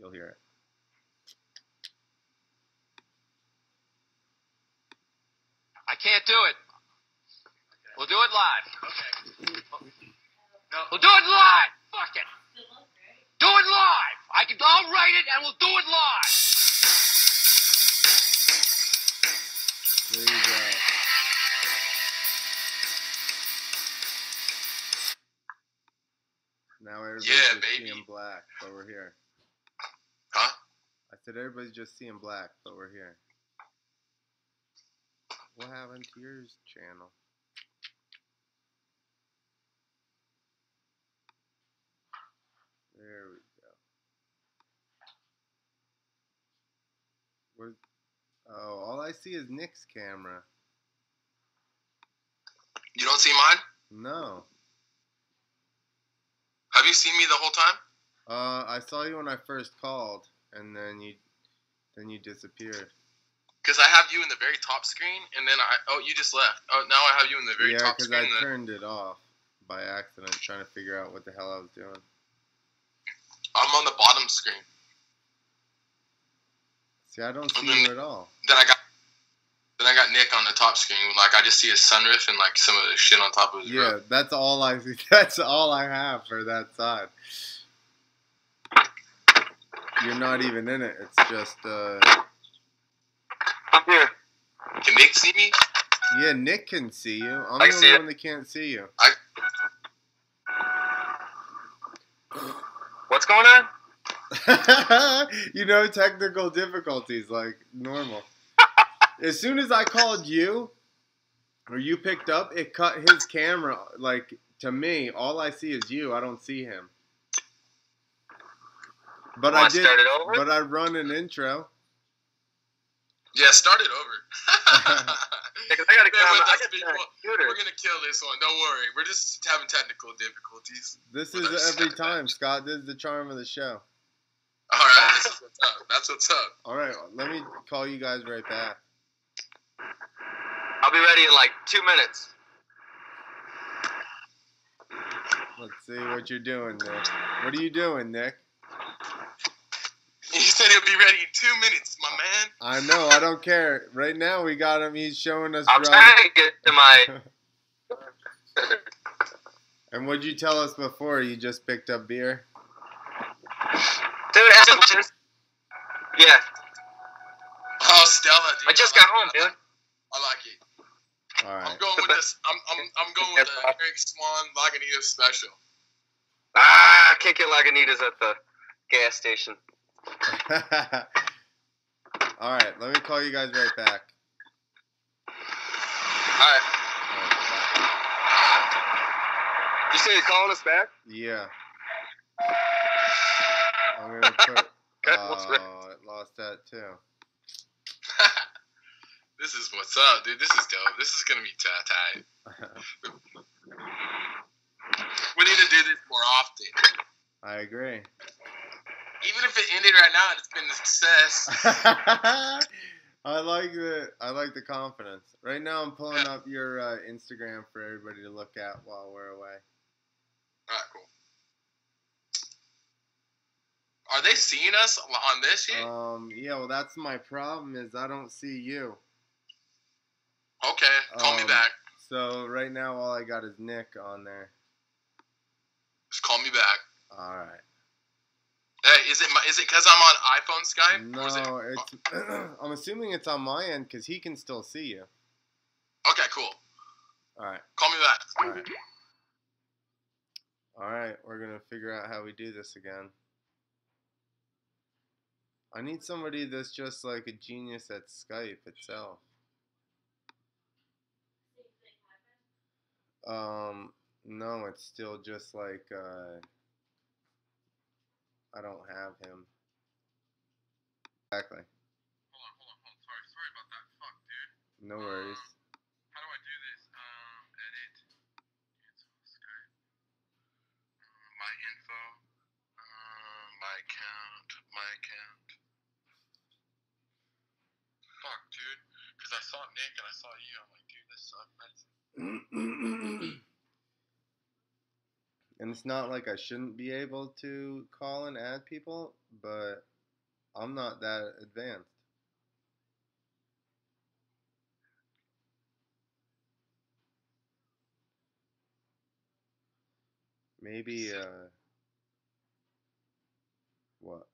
You'll hear it. I can't do it. We'll do it live. Okay. No. We'll do it live. Fuck it. Do it live. I can. I'll write it and we'll do it live. There you go. Now everybody's Yeah, baby. seeing black, but we're here. Said everybody's just seeing black, but we're here. What happened to your channel? There we go. Where's Oh, all I see is Nick's camera. You don't see mine? No. Have you seen me the whole time? Uh, I saw you when I first called, and then you, then you disappeared. Because I have you in the very top screen, and then I oh you just left. Oh now I have you in the very yeah, top screen. I and then- turned it off by accident, trying to figure out what the hell I was doing. I'm on the bottom screen. See, I don't see then- you at all. Then I got then I got Nick on the top screen. Like I just see his sunroof and like some of the shit on top of his Yeah, roof. that's all I see. That's all I have for that side. You're not even in it. It's just, uh, I'm here. Can Nick see me? yeah, Nick can see you. I'm I the only one that can't see you. I... What's going on? you know, technical difficulties like normal. as soon as I called you, or you picked up, it cut his camera. Like to me, all I see is you. I don't see him. But I Want did. start it over? But I run an intro. Yeah, start it over. Because I gotta Bear come. I us, got people. We're gonna kill this one. Don't worry. We're just having technical difficulties. This is every time, Scott. This is the charm of the show. All right, this is what's up. That's what's up. All right, let me call you guys right back. I'll be ready in like two minutes. Let's see what you're doing, Nick. What are you doing, Nick? He said he'll be ready in two minutes, my man. I know. I don't care. Right now, we got him. He's showing us. I'm driving. trying to get to my. And what'd you tell us before? You just picked up beer. Dude, I just- yeah, Oh, Stella, dude. I just like got home, it. dude. I like it. All I'm going with this. I'm I'm, I'm going with the Eric Swan Lagunitas special. Ah, can't get Lagunitas at the gas station. All right. Let me call you guys right back. All right. All right, You say you're calling us back? Yeah. I'm gonna put. Okay, what's right? Oh, it lost that too. this is what's up, dude. This is dope. This is gonna be tight. We need to do this more often. I agree. Even if it ended right now and it's been a success. I like the I like the confidence. Right now, I'm pulling Yeah. up your uh, Instagram for everybody to look at while we're away. Alright, cool. Are they seeing us on this shit? Um, yeah, well, that's my problem is I don't see you. okay, call me um, back. So right now, all I got is Nick on there. Just call me back. All right. Hey, is it my, is it because I'm on iPhone Skype? Is it- No, it's. I'm assuming it's on my end because he can still see you. okay, cool. All right. Call me back. All right. All right. We're gonna figure out how we do this again. I need somebody that's just like a genius at Skype itself. Um, no, it's still just like uh, I don't have him. Exactly. Hold on, hold on, hold on. Sorry, sorry about that. Fuck, dude. No worries. How do I do this? Um, edit. Cancel Skype. Uh, my info. Uh, my account. My account. Fuck, dude. Because I saw Nick and I saw you. I'm like, dude, this sucks. And it's not like I shouldn't be able to call and add people, but I'm not that advanced. Maybe uh what?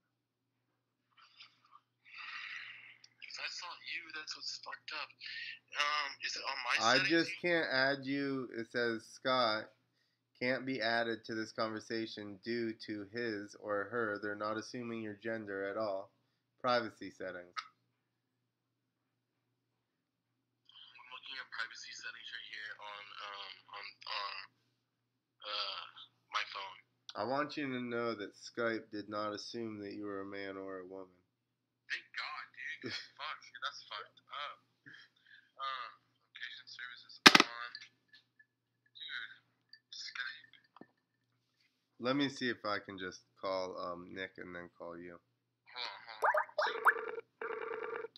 If that's not you, that's what's fucked up. Um, is it on my I settings? just can't add you. It says Scott can't be added to this conversation due to his or her. They're not assuming your gender at all. Privacy settings. I'm looking at privacy settings right here on um on on uh my phone. I want you to know that Skype did not assume that you were a man or a woman. Thank God, dude. Fuck, that's fucked up. Um, location services on. Dude, Skype. Let me see if I can just call um, Nick and then call you. Hold on, hold on.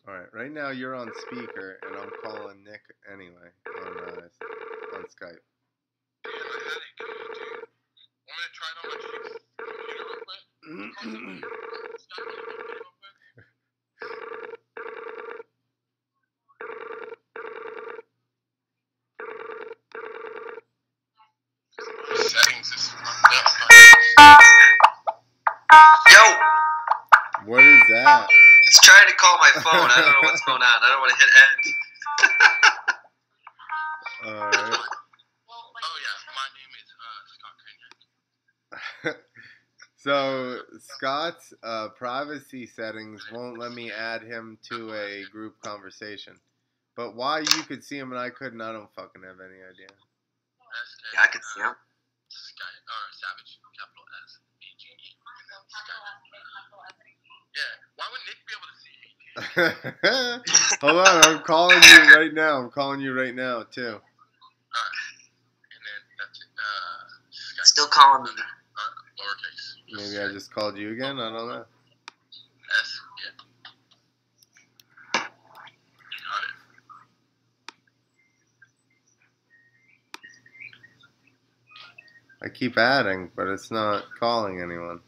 All right. Right now you're on speaker and I'm calling Nick anyway on uh, on Skype. call my phone. I don't know what's going on. I don't want to hit end. All right. Oh yeah, my name is uh, Scott Kendrick. So Scott's uh, privacy settings won't let me add him to a group conversation. But why you could see him and I couldn't, I don't fucking have any idea. Yeah, I can see him. Sky, or Savage, capital S, B G E. Yeah, why would Nick be able to see me? Hold on, I'm calling you right now. I'm calling you right now too. Alright. And then that's it. Uh, Still calling me. Uh, lowercase. Maybe I just called you again. I don't know. S, yeah. Got it. I keep adding, but it's not calling anyone.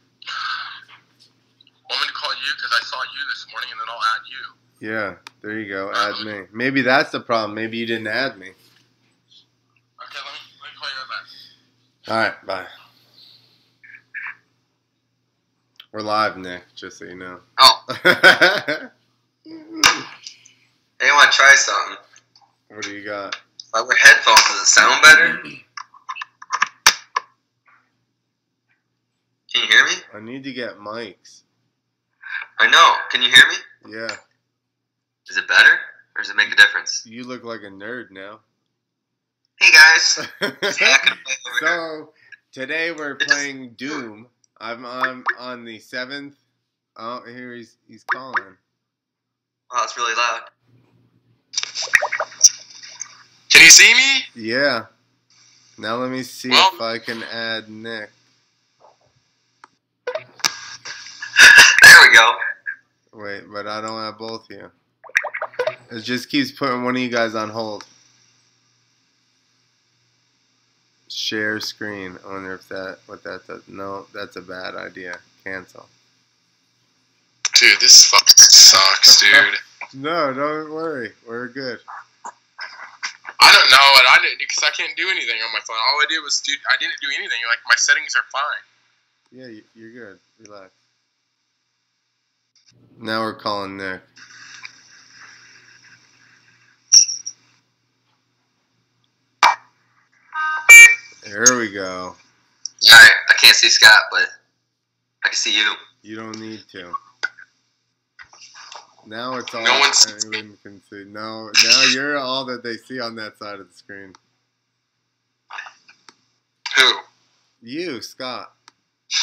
Want me to call you? Because I saw you this morning and then I'll add you. Yeah, there you go. Add me. Maybe that's the problem. Maybe you didn't add me. Okay, let me, let me call you right back. All right, bye. We're live, Nick. Just so you know. Oh, hey, I want to try something. What do you got? If I wear headphones, does it sound better? Can you hear me? I need to get mics. I know. Can you hear me? Yeah, Is it better? Or does it make a difference? you look like a nerd now. Hey guys. Just hacking away over here. so today we're playing Doom. I'm on on the seventh. Oh, here he's he's calling. Wow, it's really loud. Can you see me? Yeah. Now let me see Well- if I can add Nick. There we go. Wait, but I don't have both of you. It just keeps putting one of you guys on hold. Share screen. I wonder if that what that does. No, that's a bad idea. Cancel. Dude, this fucking sucks, dude. No, don't worry. We're good. I don't know, and I didn't because I can't do anything on my phone. All I did was do. I didn't do anything. Like my settings are fine. Yeah, you- you're good. Relax. Now we're calling Nick. There we go. Alright, I can't see Scott, but I can see you. You don't need to. Now it's all No one anyone can see. No, now you're all that they see on that side of the screen. Who? You, Scott.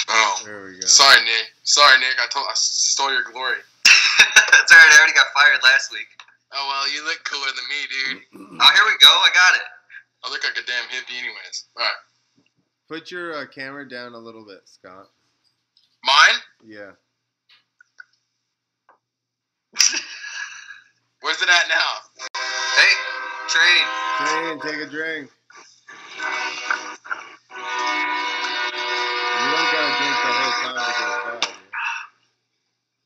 Oh, There we go. sorry, Nick. Sorry, Nick. I told I stole your glory. That's alright, I already got fired last week. Oh well, you look cooler than me, dude. Oh, here we go, I got it. I look like a damn hippie, anyways. All right, Put your uh, camera down a little bit, Scott. mine. Yeah. Where's it at now? Hey, train. Jane, take a drink. the whole time it goes by.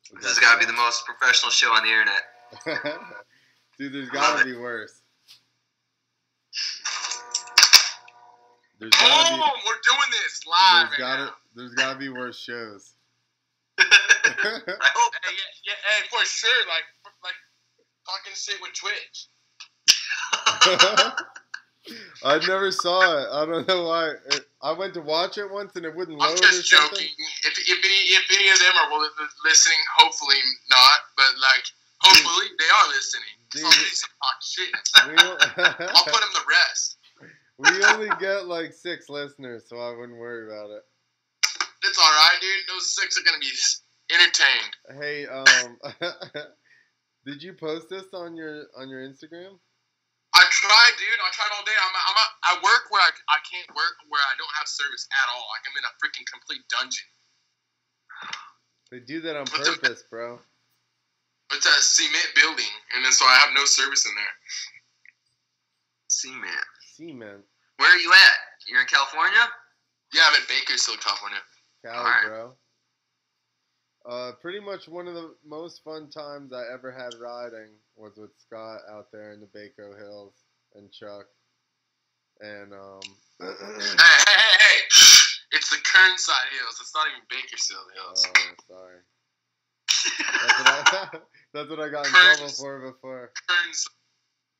dude. This has got to be the most professional show on the internet. Dude, there's gotta be worse. There's Boom! gotta be. We're doing this live There's right gotta. now. There's gotta be worse shows. I hope. Hey, yeah, yeah, hey, for sure. Like, like fucking shit with Twitch. I never saw it. I don't know why. I went to watch it once and it wouldn't load I'm just something. joking. If, if any if any of them are listening, hopefully not, but like hopefully they are listening. Dude. they say talk shit. I'll put them to rest. We only get like six listeners, so I wouldn't worry about it. It's all right, dude. Those six are gonna be entertained. Hey, um, did you post this on your on your Instagram? I tried, dude. I tried all day. I'm, I'm a, I work where I, I can't work where I don't have service at all. Like I'm in a freaking complete dungeon. They do that on purpose, bro. It's a cement building, and then so I have no service in there. Cement. Cement, Where are you at? You're in California? Yeah, I'm in Bakersfield, California. Cali, Alright. bro. Uh, pretty much one of the most fun times I ever had riding was with Scott out there in the Baco Hills and Chuck, and um, Hey, hey, hey, hey! It's the Kernside Hills. It's not even Bakersfield Hills. Oh sorry. That's what I, that's what I got in trouble for before. Kerns.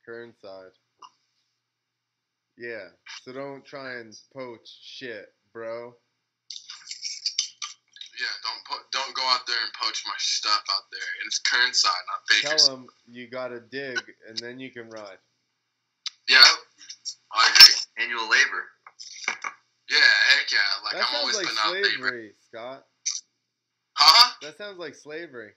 Kernside. Yeah, so don't try and poach shit, bro. Yeah, don't put, don't go out there and poach my stuff out there. It's Kernside, not Tell Bakersfield. them you gotta dig, and then you can ride. Yeah, I agree. Annual labor. Yeah, heck yeah. Like That I'm sounds always like putting out labor. Scott. Huh? That sounds like slavery.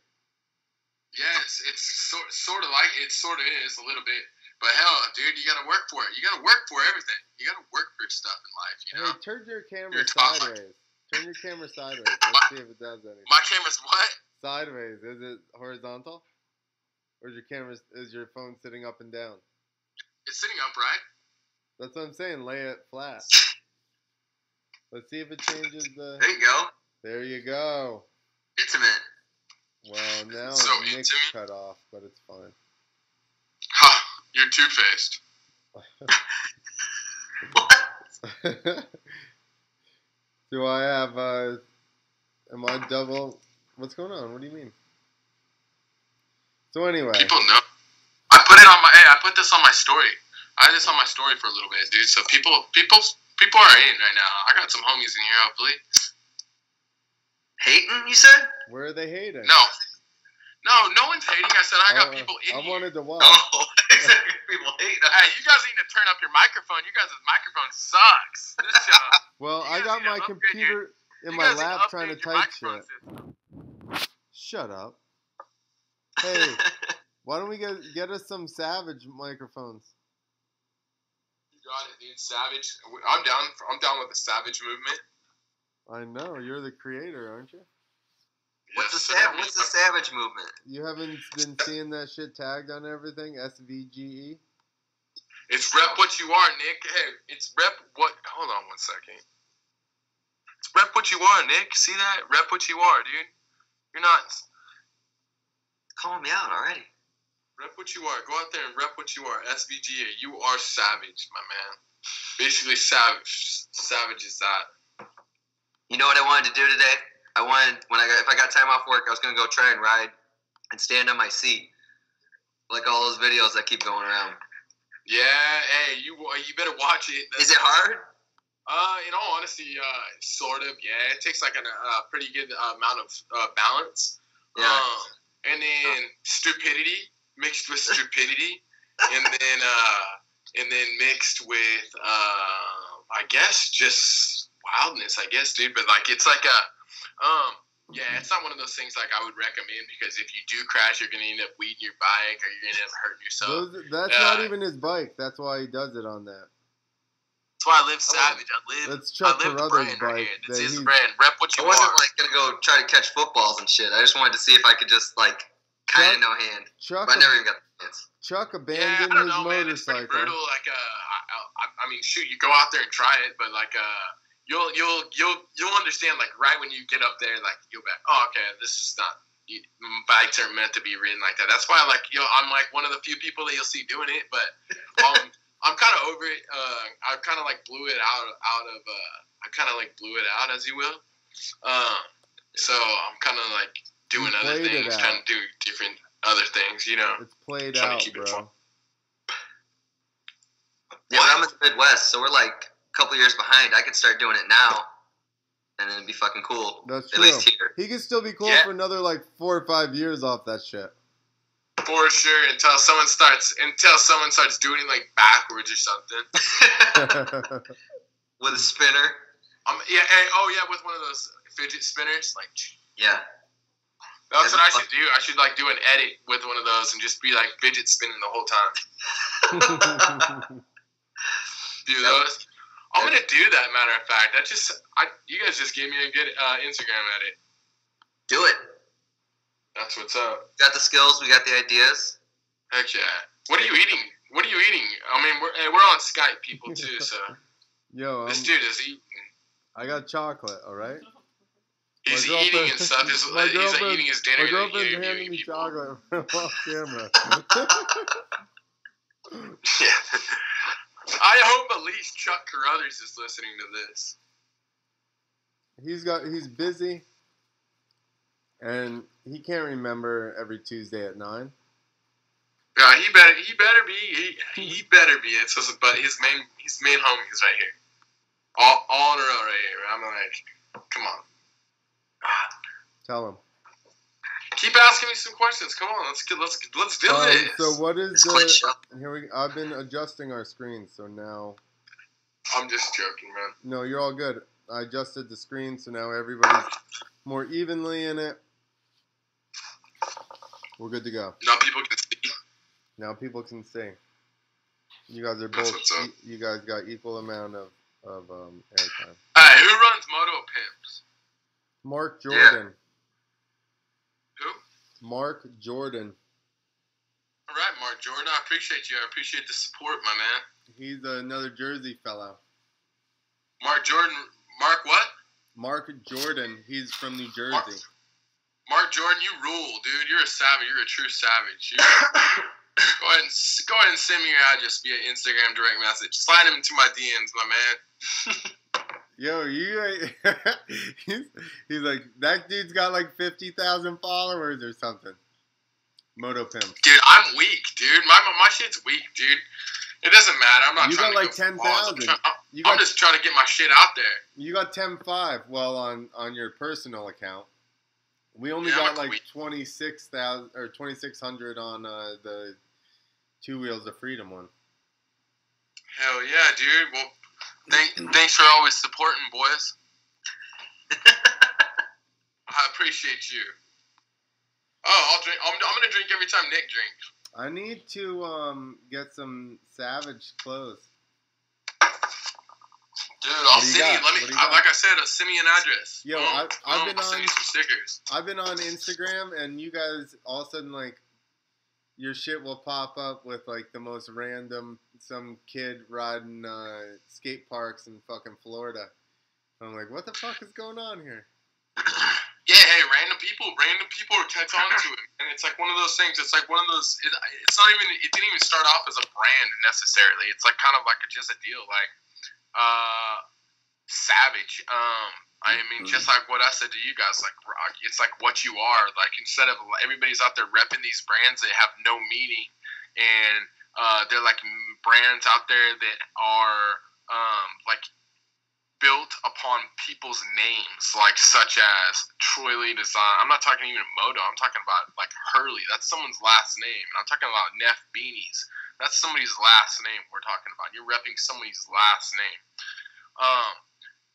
Yes, it's sort sort of like it sort of is a little bit. But hell, dude, you gotta work for it. You gotta work for everything. You gotta work for stuff in life. You know. Hey, turn your camera You're sideways. Turn your camera sideways. Let's see if it does anything. My camera's what? Sideways. Is it horizontal? Or is your camera is your phone sitting up and down? It's sitting upright. That's what I'm saying. Lay it flat. Let's see if it changes the. There you go. There you go. Intimate. Well, now So intimate. cut off, but it's fine. You're two faced. What? Do I have? uh Am I double? What's going on? What do you mean? So anyway, People know. I put it on my. Hey, I put this on my story. I had this on my story for a little bit, dude. So people, people, people are in right now. I got some homies in here, hopefully. Hating, you said? where are they hating? No, no, no one's hating. I said I got Uh, people in I here. wanted to watch. Oh, people hate Hey, you guys need to turn up your microphone. You guys' microphone sucks. This show. Well, I got my computer in my lap trying to type shit. system. Shut up. Hey, why don't we get get us some Savage microphones? You got it, dude. Savage. I'm down. For, I'm down with the Savage movement. I know you're the creator, aren't you? What's the Yes, sav- sir. What's the savage movement? You haven't been seeing that shit tagged on everything. SVGE. It's rep what you are, Nick. Hey, it's rep what. Hold on one second. It's rep what you are, Nick. See that? Rep what you are, dude. You're not. Call me out already. Rep what you are. Go out there and rep what you are. SVGA. You are savage, my man. Basically, savage. Savage is that. You know what I wanted to do today? I wanted when I got if I got time off work, I was gonna go try and ride and stand on my seat, like all those videos that keep going around. Yeah. Hey, you you better watch it. Is it hard? Uh, in all honesty, uh, sort of. Yeah, it takes like a uh, pretty good uh, amount of uh, balance. Yeah. Um, and then stupidity mixed with stupidity, and then uh, and then mixed with uh, I guess just wildness. I guess, dude. But like, it's like a um. Yeah, it's not one of those things like I would recommend because if you do crash, you're gonna end up weeding your bike or you're gonna end up hurting yourself. Those, that's not uh, even his bike. That's why he does it on that. That's why I live savage. I live. That's Chuck I live the Carruthers' brand right bike here. that This is brand. Rep what you I you wasn't are. like gonna go try to catch footballs and shit. I just wanted to see if I could just like kind of no hand. Chuck, But I never even got the chance. Chuck Yeah, I abandoned don't his know, man. It's pretty motorcycle. brutal. Like, uh, I, I, I mean, shoot, you go out there and try it, but like, uh, you'll you'll you'll you'll understand like right when you get up there, like you'll be, like, oh okay, this is not bikes aren't meant to be ridden like that. That's why like yo, I'm like one of the few people that you'll see doing it, but um, I'm kind of over it. Uh, I kind of like blew it out out of uh, I kind of like blew it out, as you will. Um, so I'm kind of like doing You other things, trying to do different other things, you know. It's played Trying to out, keep it bro. fun. Yeah, I'm in the Midwest, so we're like a couple years behind. I could start doing it now, and it'd be fucking cool. That's At true. least here. He could still be cool Yeah. for another like four or five years off that shit. For sure, until someone starts until someone starts doing it like backwards or something. With a spinner. Um, yeah, hey, oh yeah, with one of those fidget spinners, like Yeah. that's what I should do. I should like do an edit with one of those and just be like fidget spinning the whole time. Do those. I'm gonna do that. Matter of fact, that just I you guys just gave me a good uh, Instagram edit. Do it. That's what's up. Got the skills. We got the ideas. Heck yeah. What are you eating? What are you eating? I mean, we're hey, we're on Skype, people too. So Yo, this I'm- dude is eating. I got chocolate. All right. He's My eating and stuff. He's, my he's like eating his dinner. and girlfriend's interviewing handing me people. chocolate off camera. Yeah. I hope at least Chuck Carruthers is listening to this. he's got he's busy, and he can't remember every Tuesday at nine. Yeah, he better he better be he, he better be it. So, but his main his main homie is right here, all all in a row right here. I'm like, come on, Tell him. Keep asking me some questions. Come on, let's get let's let's do Um, this. so what is It's the? Here we. I've been adjusting our screen, so now I'm just joking, man. no, you're all good. I adjusted the screen, so now everybody's more evenly in it. We're good to go. Now people can see. Now people can see. You guys are both. e- You guys got equal amount of of um, airtime. Hey, who runs Moto Pimps? Mark Jordan. Who? Mark Jordan. All right, Mark Jordan. I appreciate you. I appreciate the support, my man. He's another Jersey fellow. Mark Jordan. Mark what? Mark Jordan. He's from New Jersey. Mark Jordan, you rule, dude. You're a savage. You're a true savage. Go ahead and go ahead and send me your address via Instagram direct message. Slide him into my DMs, my man. Yo, you, he's, he's like that dude's got like fifty thousand followers or something. Moto pimp. Dude, I'm weak, dude. My my, shit's weak, dude. It doesn't matter. I'm not You trying got to like go for. I'm 10,000. trying- I'm, I'm got just trying to get my shit out there. you got ten five. Well, on on your personal account, we only Yeah, got like twenty six thousand or twenty six hundred on uh, the two wheels of freedom one. Hell yeah, dude. Well, thank, thanks for always supporting, boys. I appreciate you. Oh, I'll drink. I'm, I'm gonna drink every time Nick drinks. I need to um get some savage clothes. Dude, I'll What do you send you. got? Let me. What do you I- like I said, uh, send me an address. Yo, Boom, I've- I've boom, been I'll send you some stickers. I've been on Instagram and you guys all of a sudden like your shit will pop up with like the most random some kid riding uh, skate parks in fucking Florida. I'm like, what the fuck is going on here? Yeah, hey, random people, random people are catch on to it, and it's like one of those things. It's like one of those. It, it's not even. It didn't even start off as a brand necessarily. It's like kind of like a, just a deal, like uh, Savage. Um, I mean, just like what I said to you guys, like. It's like what you are. Like instead of everybody's out there repping these brands that have no meaning, and uh, they're like brands out there that are um, like built upon people's names, like such as Troy Lee Design. I'm not talking even Moto. I'm talking about like Hurley. That's someone's last name. And I'm talking about Neff Beanies. That's somebody's last name we're talking about. You're repping somebody's last name. Um,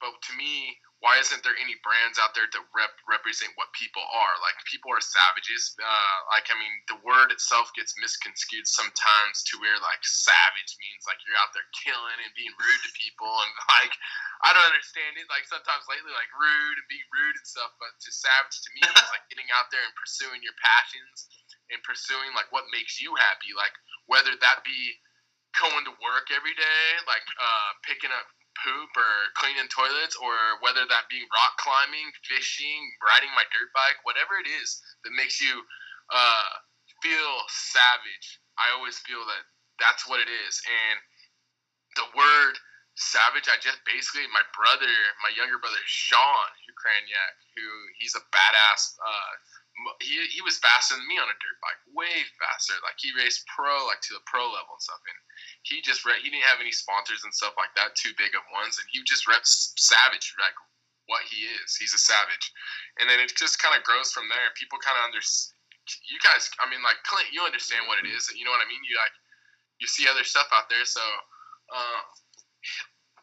but to me, why isn't there any brands out there that rep represent what people are? Like people are savages. Uh, like I mean, the word itself gets misconstrued sometimes to where like savage means like you're out there killing and being rude to people, and like I don't understand it. Like sometimes lately, like rude and being rude and stuff, but to savage to me is like getting out there and pursuing your passions and pursuing like what makes you happy. Like whether that be going to work every day, like uh, picking up poop or cleaning toilets or whether that be rock climbing, fishing, riding my dirt bike, whatever it is that makes you uh, feel savage. I always feel that that's what it is. And the word savage, I just basically, my brother, my younger brother, Sean Ukrainiak, who he's a badass. Uh, he, he was faster than me on a dirt bike, way faster. Like he raced pro, like to the pro level and stuff. And he just re- he didn't have any sponsors and stuff like that, too big of ones, and he just reps savage, like what he is. He's a savage, and then it just kind of grows from there. People kind of understand. You guys, I mean, like Clint, you understand what it is. You know what I mean? You like you see other stuff out there, so. Uh,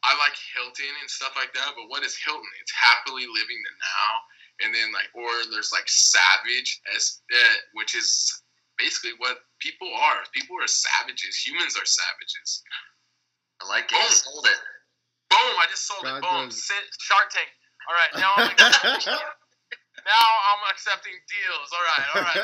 I like Hilton and stuff like that, but what is Hilton? It's happily living the now, and then like, or there's like Savage, as uh, which is basically what people are. People are savages. Humans are savages. I like it. You sold it. Boom! I just sold God it. Boom! does- Sit, Shark Tank. All right, now I'm accepting, now I'm accepting deals. All right, all right.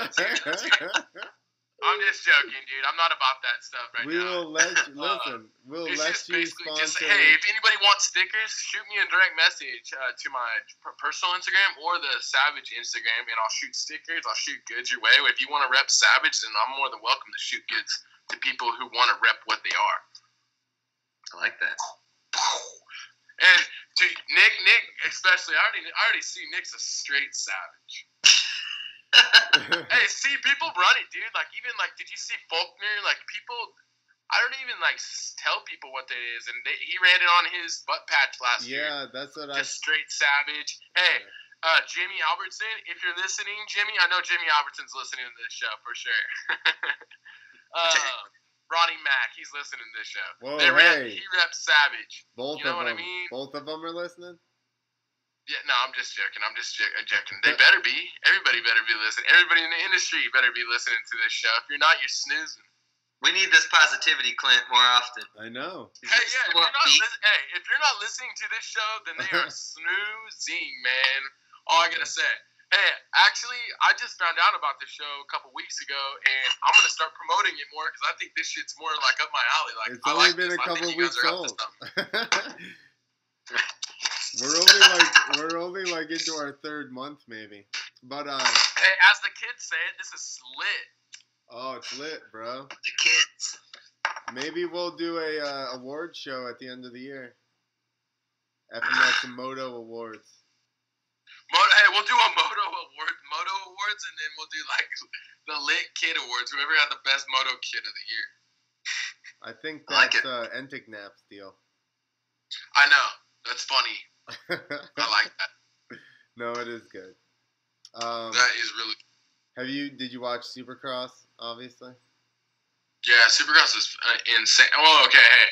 Let's hear it, let's hear it. I'm just joking, dude. I'm not about that stuff right we now. will let you, listen. We'll It's let just you basically just sponsor. hey, if anybody wants stickers, shoot me a direct message uh, to my personal Instagram or the Savage Instagram, and I'll shoot stickers. I'll shoot goods your way. If you want to rep Savage, then I'm more than welcome to shoot goods to people who want to rep what they are. I like that. And to Nick, Nick especially, I already, I already see Nick's a straight savage. hey, see people run it, dude. Like even like, did you see Faulkner? Like people, I don't even like tell people what that is, and they, he ran it on his butt patch last year. yeah, that's what I. Just straight savage. Hey, uh, Jimmy Albertson, if you're listening, Jimmy, I know Jimmy Albertson's listening to this show for sure. uh, Ronnie Mack, he's listening to this show. Whoa, they rep, he reps savage. Both you know of what I mean? Both of them are listening. Yeah, no, I'm just joking. I'm just jo- joking. They better be. Everybody better be listening. Everybody in the industry better be listening to this show. If you're not, you're snoozing. We need this positivity, Clint, more often. I know. Hey, yeah. If you're not upbeat. hey, if you're not listening to this show, then they are snoozing, man. All I gotta say. Hey, actually, I just found out about this show a couple weeks ago, and I'm gonna start promoting it more because I think this shit's more like up my alley. Like, It's I only like been this. a I couple think you guys weeks are up to old. something. we're only like we're only like into our third month maybe. But uh Hey, as the kids say it, this is lit. oh, it's lit, bro. The kids. Maybe we'll do a uh, award show at the end of the year. FMX and Moto Awards. Moto, hey, we'll do a Moto award, Moto awards, and then we'll do like the lit kid awards. Whoever had the best Moto kid of the year. I think I like that's it. uh Entignap's deal. I know that's funny. I like that. no, it is good. Um, That is really have you did you watch Supercross? Obviously. yeah. Supercross is uh, insane. Oh, okay. Hey,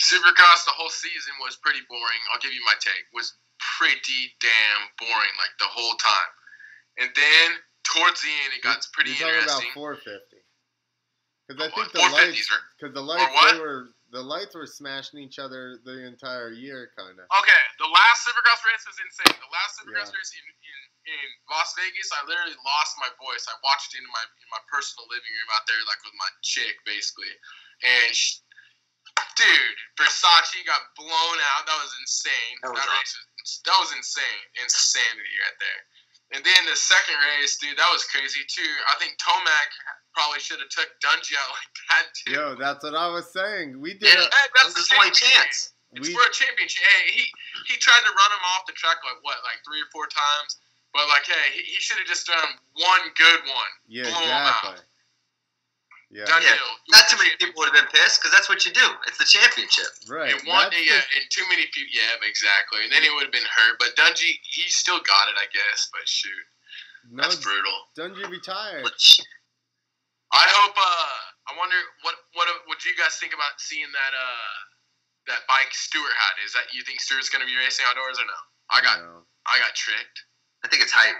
Supercross the whole season was pretty boring. I'll give you my take. Was pretty damn boring like the whole time, and then towards the end it got pretty You're talking interesting. about 450. Because I Oh, think the lights, because the lights they were the lights were smashing each other the entire year, kind of. Okay, the last Supercross race was insane. The last Supercross Yeah. race in, in, in Las Vegas, I literally lost my voice. I watched it in my in my personal living room out there, like with my chick, basically. And sh dude, Savatgy got blown out. That was insane. That That, was race was that was insane, insanity right there. And then the second race, dude, that was crazy too. I think Tomac probably should have took Dungey like that too. Yo, that's what I was saying. We did. Yeah. A, Hey, that's the his only same chance. it's we for a championship. Hey, he he tried to run him off the track like what, like three or four times. But like, hey, he, he should have just done one good one. yeah, blow 'em exactly. Yeah, Done Yeah, deal. Not too many people would have been pissed because that's what you do. It's the championship. right. And one, That's yeah, the- and too many people. Yeah, exactly. And then it would have been hurt. But Dungey, he still got it, I guess. But shoot, no, that's brutal. Dungey retired. Which I hope. uh I wonder what what what do you guys think about seeing that uh that bike Stewart had? Is that you think Stewart's gonna be racing outdoors or no? I got No, I got tricked. I think it's hype.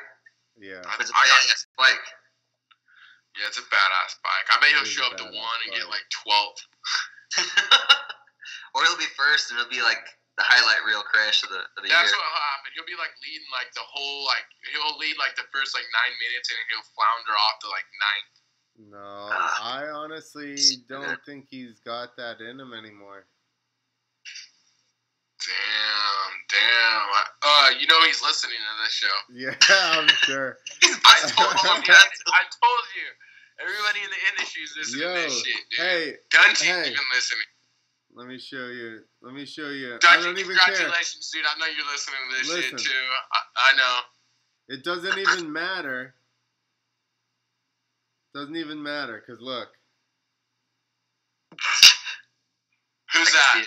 yeah. I, It's a I got badass bike. Yeah, it's a badass bike. I bet It he'll show up to badass one and get like 12th. or he'll be first, and it'll be like the highlight reel crash of the of the That's year. what will happen. He'll be like leading like the whole like he'll lead like the first like nine minutes and he'll flounder off to like ninth. No, Ah. I honestly don't think he's got that in him anymore. Damn, damn. I- Uh, you know he's listening to this show. Yeah, I'm sure. I told him. man. I told you. Everybody in the industry is listening Yo, to this shit, dude. hey, Dungey's hey. even listening. let me show you. Let me show you. I don't even care. congratulations, dude. I know you're listening to this Listen. shit too. I, I know. It doesn't even matter. Doesn't even matter, cause look, Who's that?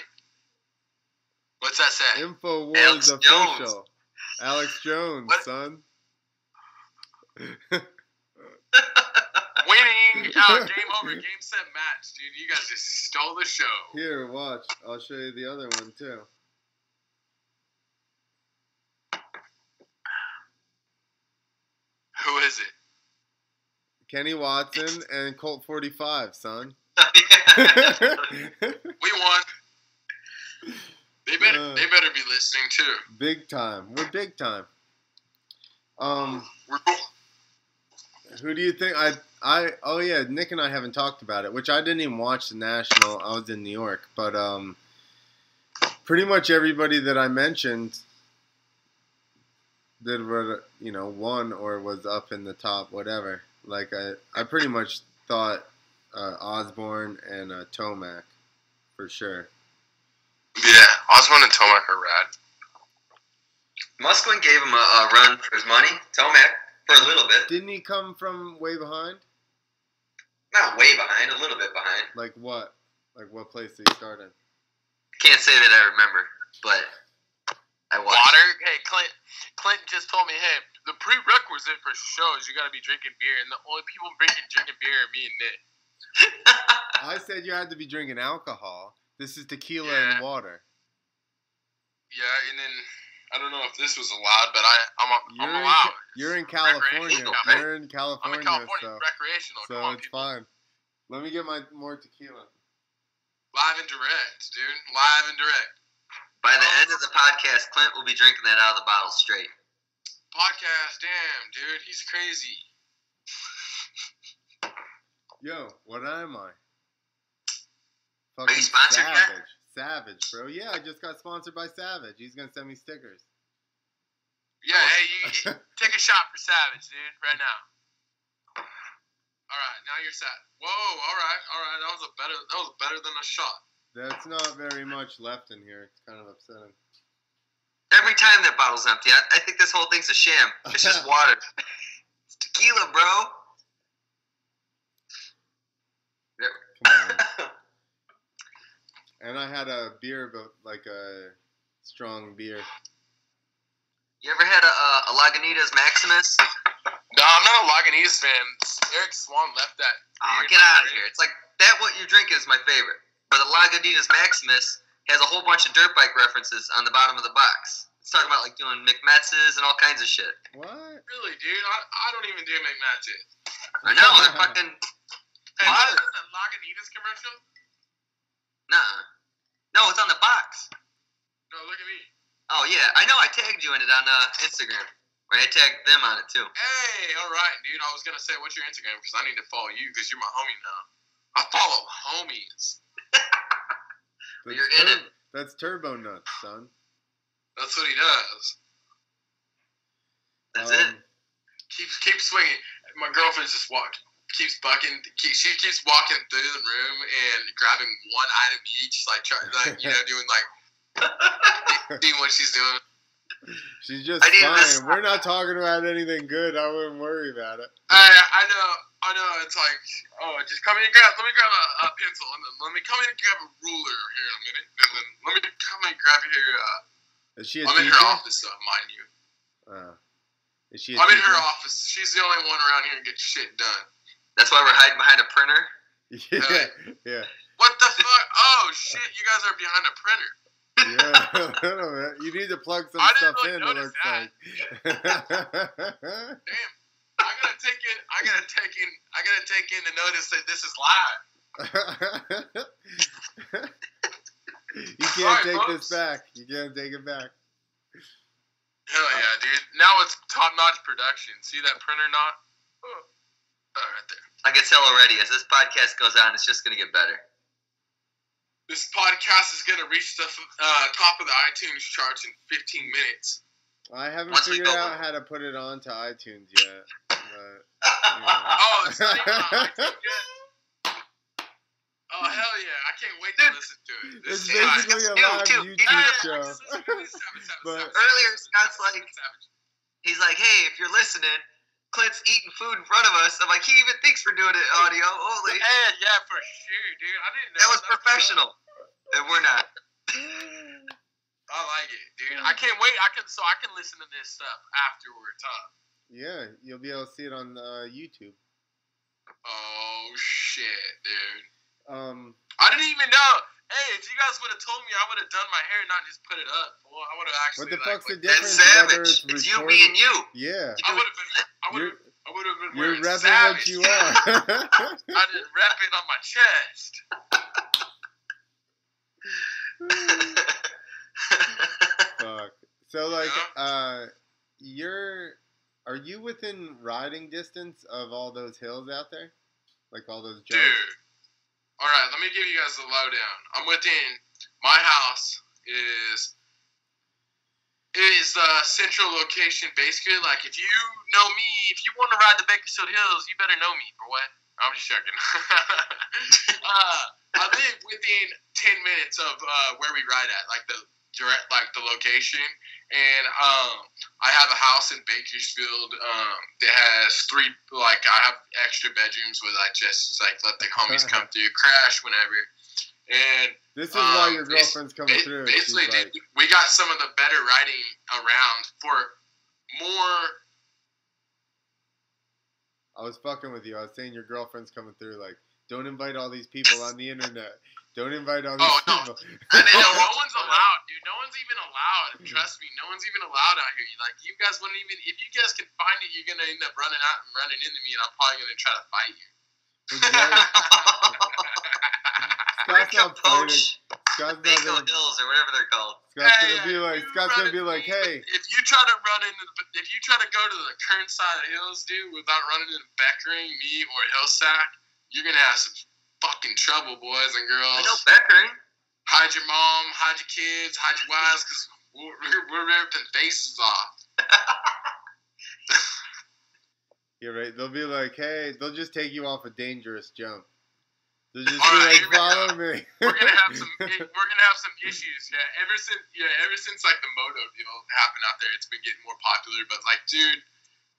What's that say? Infowars Alex official. Jones. Alex Jones, What? son. Winning. Oh, game over. Game set match, dude. You guys just stole the show. Here, watch. I'll show you the other one too. Who is it? Kenny Watson and Colt 45, son. We won. They better. Uh. they better be listening too. big time. We're big time. Um, We're who do you think I I oh yeah, Nick and I haven't talked about it, which I didn't even watch the national. I was in New York, but um pretty much everybody that I mentioned that were you know won or was up in the top whatever. Like I I pretty much thought uh, Osborne and uh, Tomac for sure. Yeah, Osborne and Tomac are rad. Musquin gave him a, a run for his money. Tomac for a little bit, Didn't he come from way behind? not way behind, a little bit behind. Like what? Like what place did he start in? Can't say that I remember, but I watched. Water. Hey, Clint. Clint just told me, hey, the prerequisite for shows you got to be drinking beer, and the only people drinking drinking beer are me and Nick. I said you had to be drinking alcohol. This is tequila Yeah. and water. Yeah, and then I don't know if this was allowed, but I I'm, I'm You're in, allowed. You're in California. Recreational. You're in I'm California, in California, so, recreational. so Come on, it's people. fine. Let me get my more tequila. Live and direct, dude. Live and direct. By the end of the podcast, Clint will be drinking that out of the bottle straight. Podcast, damn, dude, he's crazy. Yo, what am I? Are you Fucking sponsored yet? Savage. Savage, bro. Yeah, I just got sponsored by Savage. He's gonna send me stickers. Yeah, hey, you- take a shot for Savage, dude, right now. All right, now you're set. Whoa, all right, all right. That was a better. That was better than a shot. That's not very much left in here. It's kind of upsetting. Every time that bottle's empty, I, I think this whole thing's a sham. It's just water. it's tequila, bro. Come on. And I had a beer, but like a strong beer. You ever had a, a, a Lagunitas Maximus? No, I'm not a Lagunitas fan. Eric Swan left that. Oh, get out of here. It's like that what you're drinking is my favorite. But the Lagunitas Maximus has a whole bunch of dirt bike references on the bottom of the box. It's talking about like doing McMetz's and all kinds of shit. What? Really, dude? I, I don't even do McMetzes. I know, they're fucking Hey, What? what is a Lagunitas commercial? nah. No, it's on the box. No, look at me. Oh yeah, I know I tagged you in it on uh, Instagram. Or I tagged them on it too. Hey, all right, dude. I was gonna say, what's your Instagram? Because I need to follow you because you're my homie now. I follow homies. That's You're in it. That's turbo nuts, son. That's what he does. That's Um, it. Keep keep swinging. My girlfriend just walked. Keeps bucking. Keep, she keeps walking through the room and grabbing one item each, like try, like you know, doing like seeing what she's doing. She's just I need this- fine. We're not talking about anything good. I wouldn't worry about it. I I know I know. It's like oh, just come in and grab. Let me grab a, a pencil and then let me come in and grab a ruler here in a minute, and then let me come in and grab here. Uh, Is she a I'm in her office, though, mind you. Uh, is she I'm in her office. She's the only one around here to get shit done. That's why we're hiding behind a printer. Yeah, yeah, What the fuck? Oh shit! You guys are behind a printer. yeah. you need to plug some I didn't stuff really in. It looks that. like. Damn. I gotta take in. I gotta take in. I gotta take in to notice that this is live. you can't Alright, take folks. this back. You can't take it back. Hell yeah, dude! Now it's top notch production. See that printer knot? Oh right there. I can tell already as this podcast goes on, it's just gonna get better. this podcast is gonna reach the uh, top of the iTunes charts in 15 minutes. I haven't Once figured go- out how to put it onto iTunes yet. But, Oh, it's not on iTunes yet. Oh hell yeah! I can't wait to listen to it. it's This is- basically a Dude, live dude, YouTube show. it's- it's- it's- it's- it's- But- Earlier, Scott's like- He's like, hey, if you're listening, Clint's eating food in front of us. I'm like, he even thinks we're doing it audio. Holy, Yeah, yeah, for sure, dude. I didn't know that was professional. And we're not. I like it, dude. I can't wait. I can so I can listen to this stuff afterwards, huh? Yeah, you'll be able to see it on uh, YouTube. Oh shit, dude. Um, I didn't even know. Hey, if you guys would have told me, I would have done my hair, not just put it up. Well, I would have actually. what the like, fuck's the went- That's difference savage. it's It's you recorded? being you. Yeah, I would have been. I would have. I would have been you're wearing repping savage. what you are. I just rep it on my chest. Fuck. So like, Yeah. uh, you're are you within riding distance of all those hills out there? Like all those Dude. All right, let me give you guys the lowdown. I'm within my house is is the central location. Basically, like if you know me, if you want to ride the Bakersfield Hills, you better know me, boy. I'm just joking. uh, I live within ten minutes of uh, where we ride at, like the direct, like the location, and um, I have a house in Bakersfield um, that has three, like I have extra bedrooms where I just like let the homies come through, crash whenever, and This is why Um, your girlfriend's coming through. Basically, like, dude, we got some of the better writing around for more. I was fucking with you. I was saying your girlfriend's coming through. Like, don't invite all these people on the internet. Don't invite all these Oh, no. people. I No, no one's allowed, dude. No one's even allowed. Trust me, no one's even allowed out here. Like, you guys wouldn't even. If you guys can find it, you're gonna end up running out and running into me, and I'm probably gonna try to fight you. Scott's not. Poach, Scott's not gonna, Hills, or whatever they're called. Scott's Hey, gonna be like, Scott's gonna be like, hey, If you try to run into, the, if you try to go to the current side of the hills, dude, without running into Beckering, me, or Hillsack, you're gonna have some fucking trouble, boys and I girls. know Beckering. hide your mom, hide your kids, hide your wives, because we're, we're, we're ripping faces off. you're right. They'll be like, hey, they'll just take you off a dangerous jump. They'll just All be right, like, we follow me. We're gonna have some. we're gonna have some issues. Yeah, ever since yeah, ever since like the moto deal happened out there, it's been getting more popular. But like, dude,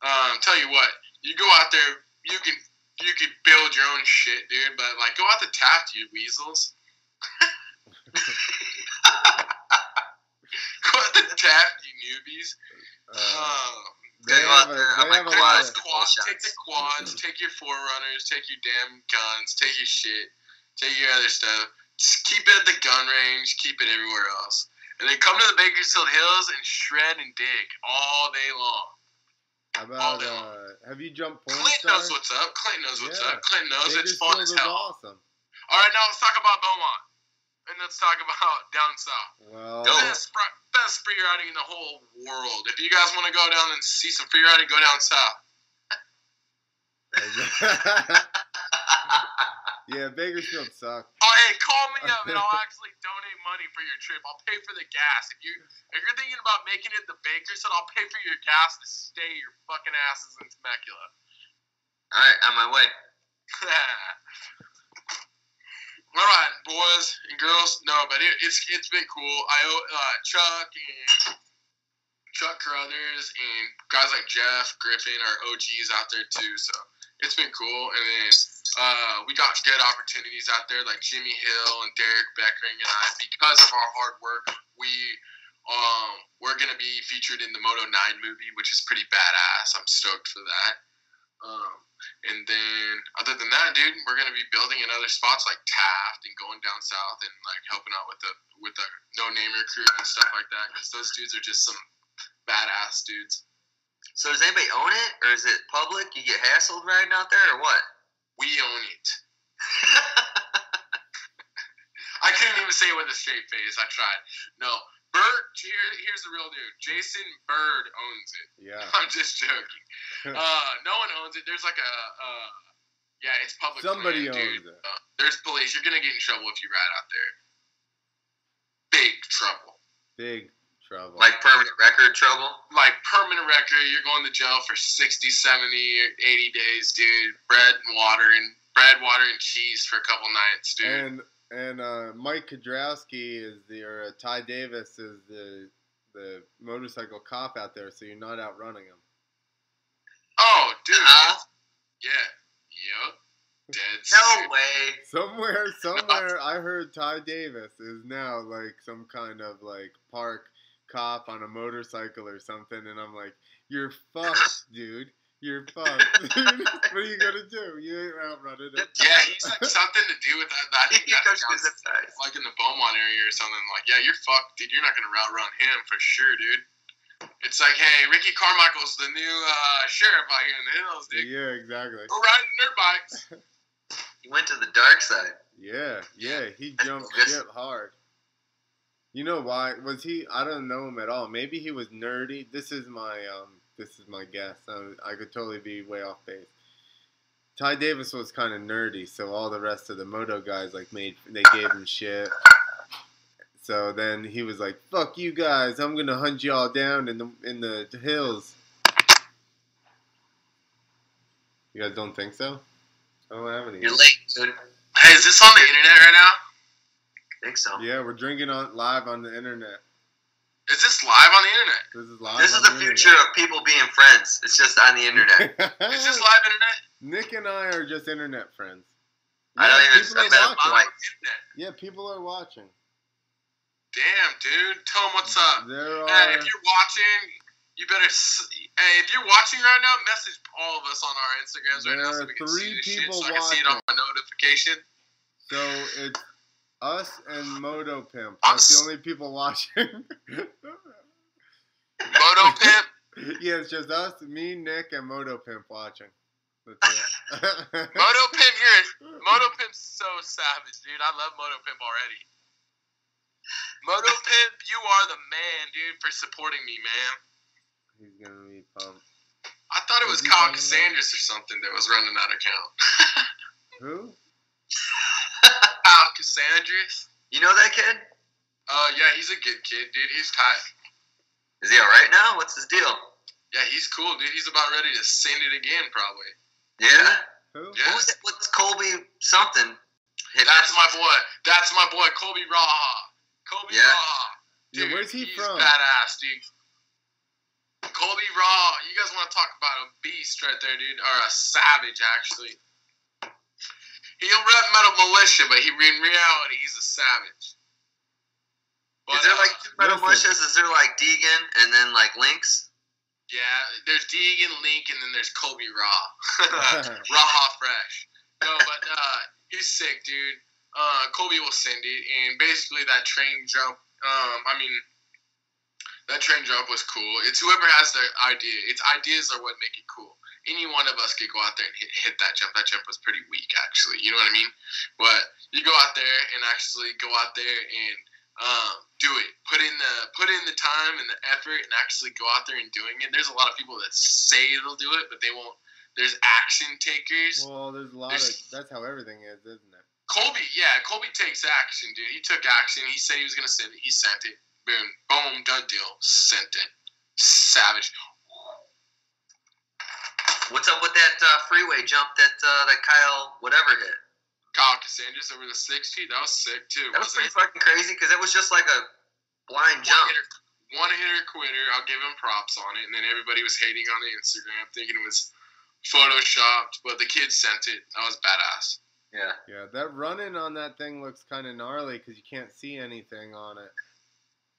um, tell you what, you go out there, you can you can build your own shit, dude. But like, go out to Taft, you weasels. go out to Taft, you newbies. Uh, Um, they have a, they I'm like, a Take lot of, quads, shots. take the quads, take your forerunners, take your damn guns, take your shit, take your other stuff. Just keep it at the gun range, keep it everywhere else. And then come to the Bakersfield Hills and shred and dig all day long. How about, uh, have you jumped porn Clint star? knows what's up. Clint knows what's Yeah. up. Clint knows it's fun as hell. awesome. All right, now let's talk about Beaumont. And let's talk about down south. Well, Go. Best, best free riding in the whole world. If you guys want to go down and see some free riding, go down south. yeah, Bakersfield sucks. Oh, hey, call me up and I'll actually donate money for your trip. I'll pay for the gas. If you if you're thinking about making it to Bakersfield, I'll pay for your gas to stay your fucking asses in Temecula. All right, on my way. All right, boys and girls. No, but it, it's it's been cool. I owe uh, Chuck and Chuck Carruthers and guys like Jeff Griffin are OGs out there too. So it's been cool. And then uh, we got good opportunities out there like Jimmy Hill and Derek Beckering and I. Because of our hard work, we um, we're gonna be featured in the Moto Nine movie, which is pretty badass. I'm stoked for that. Um, and then, other than that, dude, we're gonna be building in other spots like Taft and going down south and like helping out with the with the no namer crew and stuff like that. Because those dudes are just some badass dudes. So does anybody own it, or is it public? You get hassled riding out there, or what? We own it. I couldn't even say it with a straight face. I tried. No, Bird. Here, here's the real dude. Jason Bird owns it. Yeah. I'm just joking. Uh, no one owns it. There's like a, uh, yeah, it's public. Somebody land, owns dude. it. Uh, there's police. You're gonna get in trouble if you ride out there. big trouble. Big trouble. Like permanent record trouble. Like permanent record, you're going to jail for 60, 70, 80 days, dude. Bread and water and bread, water, and cheese for a couple nights, dude. and and uh, Mike Kiedrowski is the or uh, Ty Davis is the the motorcycle cop out there, so you're not outrunning him. oh, dude. Uh, yeah. Yep. Dead no way. Somewhere, somewhere, I heard Ty Davis is now like some kind of like park cop on a motorcycle or something, and I'm like, you're fucked, dude. You're fucked. what are you gonna do? You ain't outrunning him. Yeah, he's like something to do with that. that, He that goes to guy's, zip ties. like in the Beaumont area or something. Like, yeah, you're fucked, dude. You're not gonna outrun him for sure, dude. It's like, hey, Ricky Carmichael's the new uh, sheriff out here in the hills, dude. Yeah, exactly. Go riding their bikes. He went to the dark side. Yeah, yeah, he jumped good. ship hard. You know why? Was he? I don't know him at all. Maybe he was nerdy. This is my um. This is my guess. I, I could totally be way off base. Ty Davis was kind of nerdy, so all the rest of the moto guys like made they gave him shit. So then he was like, "Fuck you guys! I'm gonna hunt y'all down in the in the hills." You guys don't think so? I don't have any. You're late, dude. Hey, is this on the internet right now? Think so. Yeah, we're drinking on live on the internet. Is this live on the internet? This is live. This is on the future of people being friends. It's just on the internet. Is this live internet? Nick and I are just internet friends. I don't even people I watching. Internet. Yeah, people are watching. Damn, dude. Tell them what's up. There Hey, are. if you're watching, you better. s- Hey, if you're watching right now, message all of us on our Instagrams right now so we can three see this shit, people so I can see it on my notification. So it's us and Moto Pimp. I'm That's the only people watching. Moto Pimp. yeah, it's just us, me, Nick, and Moto Pimp watching. Moto Pimp, you're Moto Pimp's so savage, dude. I love Moto Pimp already. Moto Pimp, you are the man, dude, for supporting me, man. He's gonna be pumped. I thought it was Kyle talking or something that was running that account. Who? Kyle Katsandres? You know that kid? Uh, yeah, he's a good kid, dude. He's tight. Is he all right now? What's his deal? Yeah, he's cool, dude. He's about ready to send it again, probably. Yeah. Who? Yeah. Who's it? What's Colby something? That's my boy. That's my boy, Colby Raha. Colby Yeah. Raha. Yeah, Dude, where's he he's from? Badass, dude. Colby Raw, you guys want to talk about a beast right there, dude, or a savage actually. He'll rep Metal Mulisha, but he in reality he's a savage. But, Is there uh, like two metal listen. militias? Is there like Deegan and then like Lynx? yeah, there's Deegan, Link, and then there's Colby Raw, Raha Fresh. No, but uh, he's sick, dude. Uh, Colby will send it, and basically that train jump. Um, I mean, that train jump was cool. It's whoever has the idea. It's ideas are what make it cool. Any one of us could go out there and hit, hit that jump. That jump was pretty weak, actually. You know what I mean? But you go out there and actually go out there and um, do it. Put in the put in the time and the effort, and actually go out there and doing it. There's a lot of people that say they'll do it, but they won't. There's action takers. Well, there's a lot of. That's how everything is, isn't it? Colby, yeah, Colby takes action, dude. He took action. He said he was gonna send it. He sent it. Boom, boom, done deal. Sent it. Savage. What's up with that uh, freeway jump that uh, that Kyle whatever hit? Kyle Katsandres over the 60. That was sick too. That was wasn't pretty fucking crazy because it was just like a blind it? One jump. hitter, one hitter quitter. I'll give him props on it. And then everybody was hating on the Instagram, thinking it was photoshopped, but the kid sent it. That was badass. Yeah. Yeah, that running on that thing looks kind of gnarly because you can't see anything on it.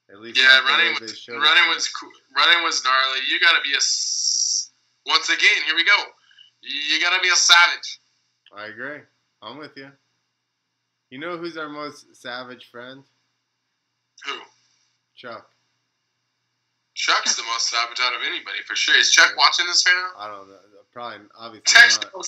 At least Yeah, not running was running was cool. running was gnarly. You gotta be a s- once again. Here we go. You gotta be a savage. I agree. I'm with you. You know who's our most savage friend? Who? Chuck. Chuck's the most savage out of anybody for sure. Is Chuck watching this right now? I don't know. Probably, obviously Text not.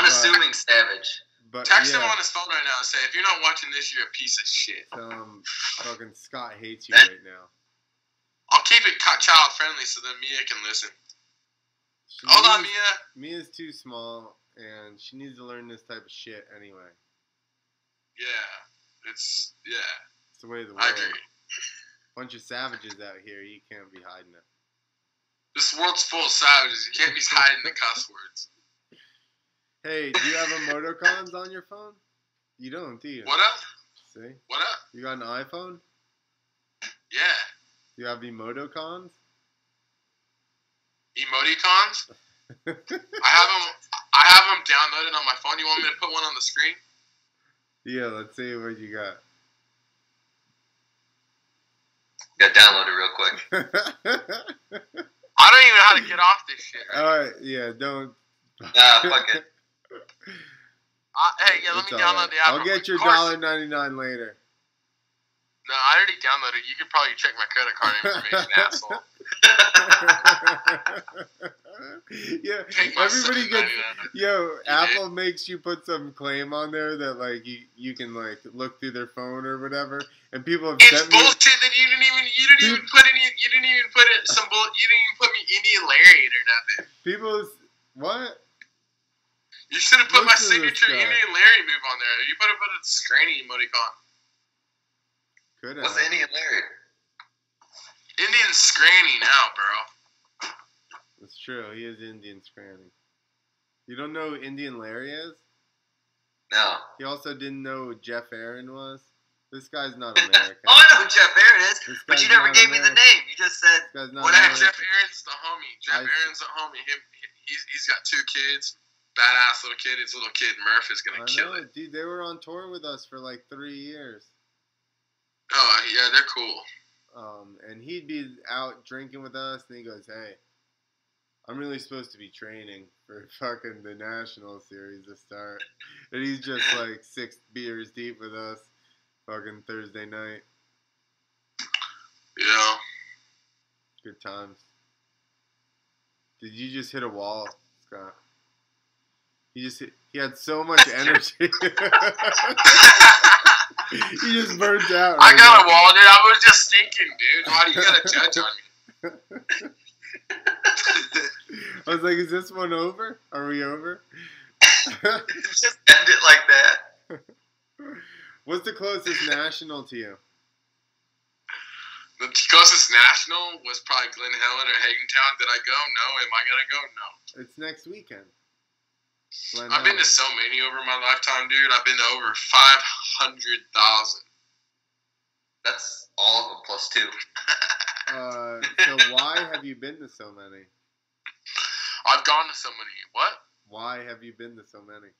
Unassuming savage. But Text him yeah, on his phone right now and say, if you're not watching this, you're a piece of shit. um, fucking Scott hates you right now. I'll keep it child friendly so that Mia can listen. She Hold on, Mia. Mia's too small, and she needs to learn this type of shit anyway. Yeah, it's yeah. It's the way of the world. I agree. Bunch of savages out here. You can't be hiding it. This world's full of savages. You can't be hiding the cuss words. Hey, do you have emoticons on your phone? You don't, do you? What up? See? What up? You got an iPhone? Yeah. You have emoticons? Emoticons. I have them. I have them downloaded on my phone. You want me to put one on the screen? yeah, let's see what you got. Got downloaded real quick. I don't even know how to get off this shit. Right? All right, yeah, don't. Nah, fuck it. Uh, hey, yeah, let it's me download right. the app. I'll get your Of dollar ninety nine later. No, I already downloaded. You could probably check my credit card information, asshole. yeah, everybody gets. $7.99. Yo, did? Apple makes you put some claim on there that like you, you can like look through their phone or whatever, and people have It's sent me. bullshit that you didn't even you didn't even put any you didn't even put it some bull you didn't even put me Indian Larry or nothing. People, what? You should have put my to this signature. Indian Larry move on there. You put a put a scranny emoticon. Could What's have. Indian Larry? Indian scranny now, bro. It's true. He is Indian scranny. You don't know who Indian Larry is? No. He also didn't know who Jeff Aaron was. This guy's not oh, American. oh, I know who Jeff Aaron is, This but you never not gave me the name. You just said This guy's not What American. Jeff Aaron's the homie. Jeff I- Aaron's the homie. Him he's he's got two kids. Badass little kid. His little kid Murph is gonna kill know, it. dude. They were on tour with us for like three years. Oh yeah, they're cool. Um, and he'd be out drinking with us, and he goes, "Hey, I'm really supposed to be training for fucking the national series to start," and he's just like six beers deep with us, fucking Thursday night. Yeah. Good times. Did you just hit a wall, Scott? He just hit, he had so much energy. he just burnt out. I right got a wall, dude. I was just thinking, dude. Why do you gotta judge on me? I was like, "Is this one over? Are we over?" just end it like that. What's the closest national to you? The closest national was probably Glen Helen or Hangtown. Did I go? No. Am I gonna go? No. It's next weekend. Glen I've been to so many over my lifetime, dude. I've been to over five hundred thousand. That's all of them plus two. Uh, so why have you been to so many? I've gone to so many. What? Why have you been to so many?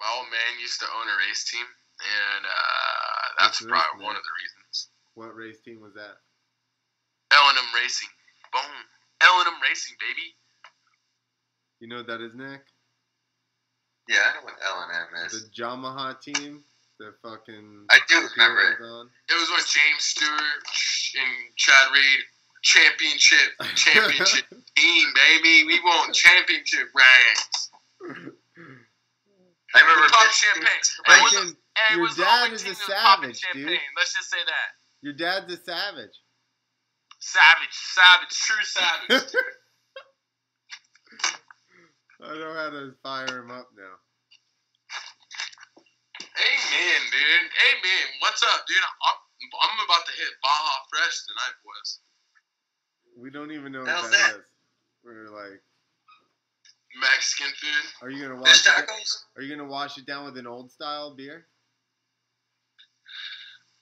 My old man used to own a race team, and uh, that's What's the race probably one of the reasons. What race team was that? L&M Racing. Boom. L&M Racing, baby. You know what that is, Nick? Yeah, I know what L and M The is. Yamaha team. The fucking. I do remember it. was on. It was when James Stewart and Chad Reed championship championship team, baby. We won championship ranks. I remember Pop champagne. Right. It was, Fucking- your dad is a savage, dude. Let's just say that. Your dad's a savage. Savage, savage, true savage. I know how to fire him up now. Amen, dude. Amen. What's up, dude? I'm, I'm about to hit Baja Fresh tonight, boys. We don't even know How's what that that? is. We're like, Mexican food. are you gonna Fish wash? It, are you gonna wash it down with an old style beer?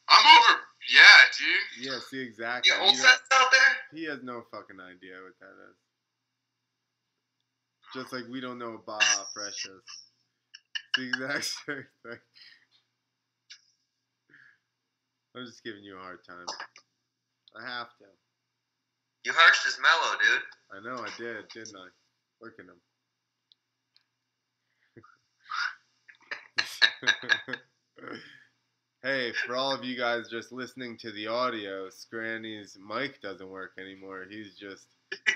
I'm over. Yeah, dude. Yeah, see exactly. You old You sets out there? He has no fucking idea what that is. Just like we don't know what Baja Fresh is. It's the exact same thing. I'm just giving you a hard time. I have to. You harshed his mellow, dude. I know I did, didn't I? Look at him. hey, for all of you guys just listening to the audio, Scranny's mic doesn't work anymore. He's just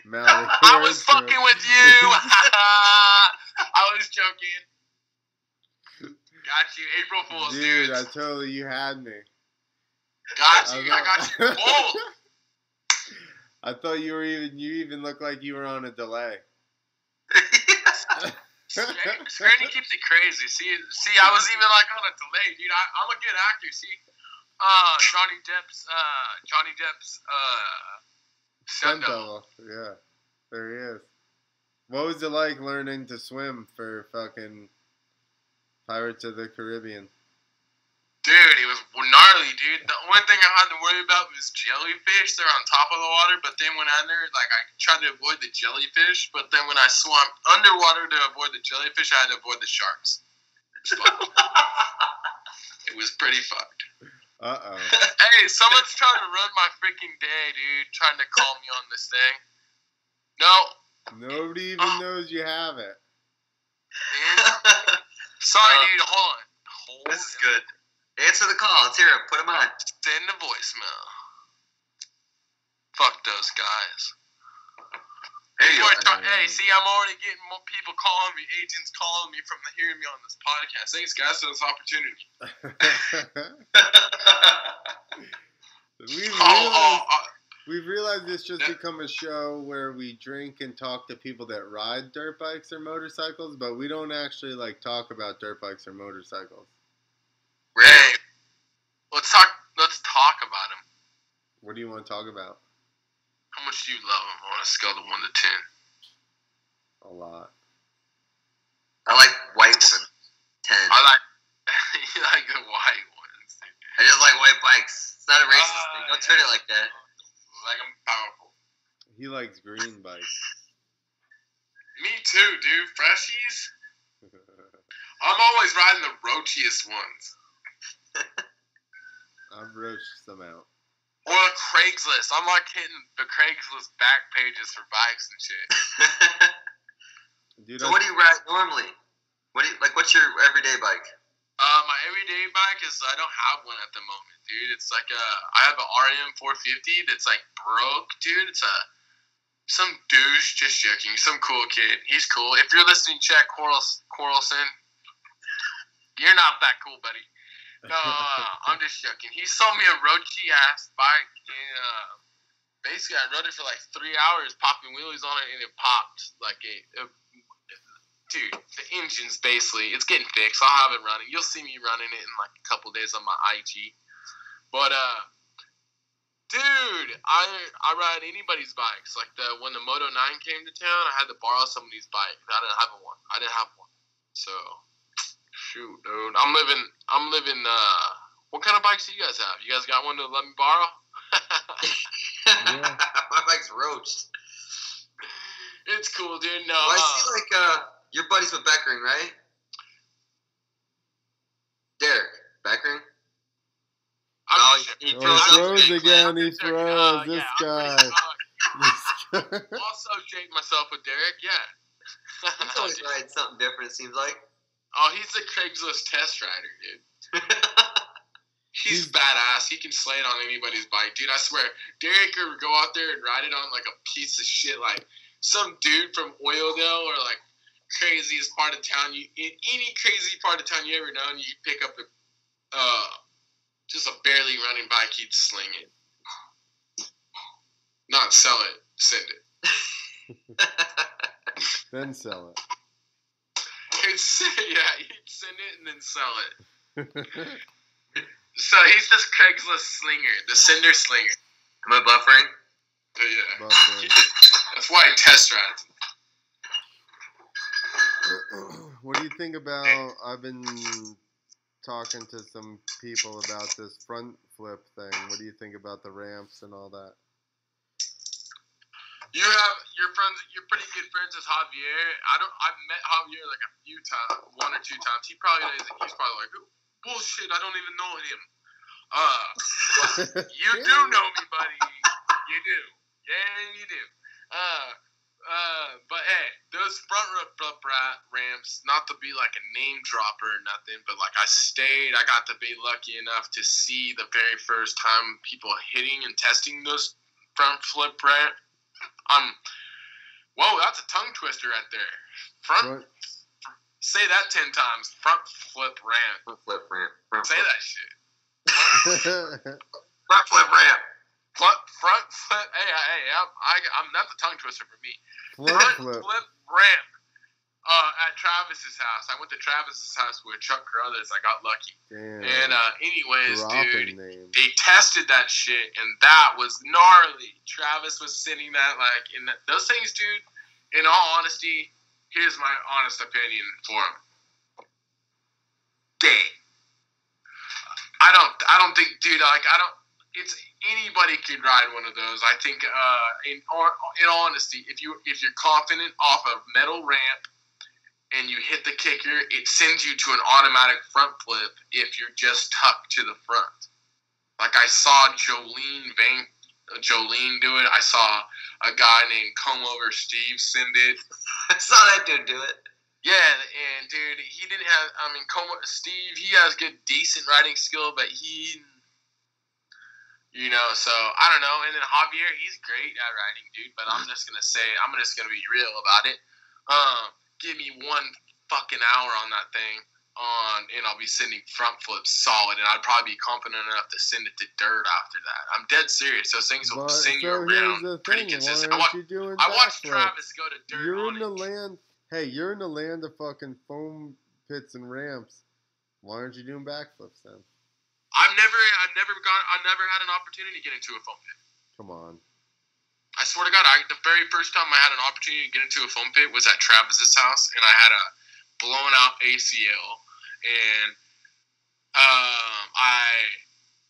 malady. I was fucking with you. I was joking. Got you. April Fools, Dude, dude. I totally you had me. got I you. I got you. I thought you were even you even looked like you were on a delay. Scranny keeps it crazy. See, see, I was even like on a delay, dude. I, I'm a good actor. See, uh, Johnny Depp's uh, Johnny Depp's uh, Stunt stunt double. double. Yeah, there he is. What was it like learning to swim for fucking Pirates of the Caribbean? Dude, it was gnarly, dude. The only thing I had to worry about was jellyfish. They're on top of the water, but then when I under, like, I tried to avoid the jellyfish, but then when I swam underwater to avoid the jellyfish, I had to avoid the sharks. It was. It was pretty fucked. Uh oh. Hey, someone's trying to ruin my freaking day, dude. Trying to call me on this thing. No, Nobody even knows you have it. Sorry, Uh, dude. Hold on. Hold this is good. Answer the call. Let's hear it. Put him on. Send a voicemail. Fuck those guys. There you are are. ta- uh, hey, see, I'm already getting more people calling me, agents calling me from hearing me on this podcast. Thanks, guys, for this opportunity. we've, Oh, oh, realized, oh, we've realized it's just Yeah. become a show where we drink and talk to people that ride dirt bikes or motorcycles, but we don't actually like talk about dirt bikes or motorcycles. Ray. let's talk. Let's talk about them. What do you want to talk about? How much do you love him on a scale of one to ten? A lot. I like white ones. Ten. I like. you like the white ones. I just like white bikes. It's not a racist Ah, thing. Don't treat it like that. Like I'm powerful. He likes green bikes. Me too, dude. Freshies. I'm always riding the roachiest ones. I've roached some out. Or Craigslist. I'm like hitting the Craigslist back pages for bikes and shit. Dude, so I- what do you ride normally? What do you like? What's your everyday bike? Uh, my everyday bike is I don't have one at the moment, dude. It's like a I have an RM 450 that's like broke, dude. It's a some douche, just joking, some cool kid. He's cool. If you're listening, check Quarles, Quarrelson, you're not that cool, buddy. No, I'm just joking. He sold me a roachy ass bike, and uh, basically I rode it for like three hours, popping wheelies on it, and it popped like a, dude, the engine's basically it's getting fixed. I'll have it running. You'll see me running it in like a couple days on my IG. But uh dude, I I ride anybody's bikes. Like the when the Moto 9 came to town, I had to borrow somebody's bike. I didn't have one. I didn't have one. So shoot, dude. I'm living I'm living uh what kind of bikes do you guys have? You guys got one to let me borrow? Yeah. My bike's roached. it's cool, dude. No, Well, I uh, see like uh, your buddies with Beckering, right? Derek Beckering. I'm Oh, just- he throws he up again. clip. He I'm just joking. froze. Uh, This yeah, I'm guy. pretty- This guy. I'll associate myself with Derek, yeah. He's always riding something different. It seems like. Oh, he's the Craigslist test rider, dude. He's badass. He can slay it on anybody's bike, dude. I swear. Derek could go out there and ride it on like a piece of shit, like some dude from Oildale or like craziest part of town. You in any crazy part of town you ever known, you pick up a uh, just a barely running bike, he'd sling it. Not sell it, send it. then sell it. He'd send, yeah, he'd send it and then sell it. So he's this Craigslist slinger, the Cinder slinger. Am I buffering? So, yeah. Buffering. That's why I test rides. what do you think about? I've been talking to some people about this front flip thing. What do you think about the ramps and all that? You have your friends. You're pretty good friends with Javier. I don't. I've met Javier like a few times, one or two times. He probably is. He's probably like, bullshit. I don't even know him. Uh, you do know me, buddy. You do. Yeah, you do. Uh, uh, but hey, those front row ramps. Not to be like a name dropper or nothing, but like I stayed. I got to be lucky enough to see the very first time people hitting and testing those front flip ramp. Um, whoa, that's a tongue twister right there. Front. Front, Say that ten times. Front flip ramp. Front flip ramp. Front Say flip. that shit. Front flip ramp. Front, front flip. Hey, hey, I'm, I, I'm not the tongue twister for me. flip, Front flip. flip ramp. Uh, at Travis's house. I went to Travis's house with Chuck Carruthers. I got lucky. Damn. And uh, anyways, dropping dude, names. they tested that shit, and that was gnarly. Travis was sitting that like in those things, dude. In all honesty, here's my honest opinion for him. Gay. I don't. I don't think, dude. Like I don't. It's anybody can ride one of those. I think. Uh, in in honesty, if you if you're confident off a metal ramp and you hit the kicker, it sends you to an automatic front flip if you're just tucked to the front. Like I saw Jolene Van Jolene do it. I saw a guy named Come Over Steve send it. I saw that dude do it. Yeah, and dude, he didn't have. I mean, Como, Steve, he has good, decent riding skill, but he, you know, so I don't know. And then Javier, he's great at riding, dude. But I'm just gonna say, I'm just gonna be real about it. Um, give me one fucking hour on that thing, on, and I'll be sending front flips solid, and I'd probably be confident enough to send it to dirt after that. I'm dead serious. Those things will But send you so here's around pretty consistent. I, wa- aren't you doing I watched? Travis go to dirt You're in the it. land. Hey, you're in the land of fucking foam pits and ramps. Why aren't you doing backflips then? I've never, I've never gone, I've never had an opportunity to get into a foam pit. Come on. I swear to God, I, the very first time I had an opportunity to get into a foam pit was at Travis's house, and I had a blown out ACL, and um, I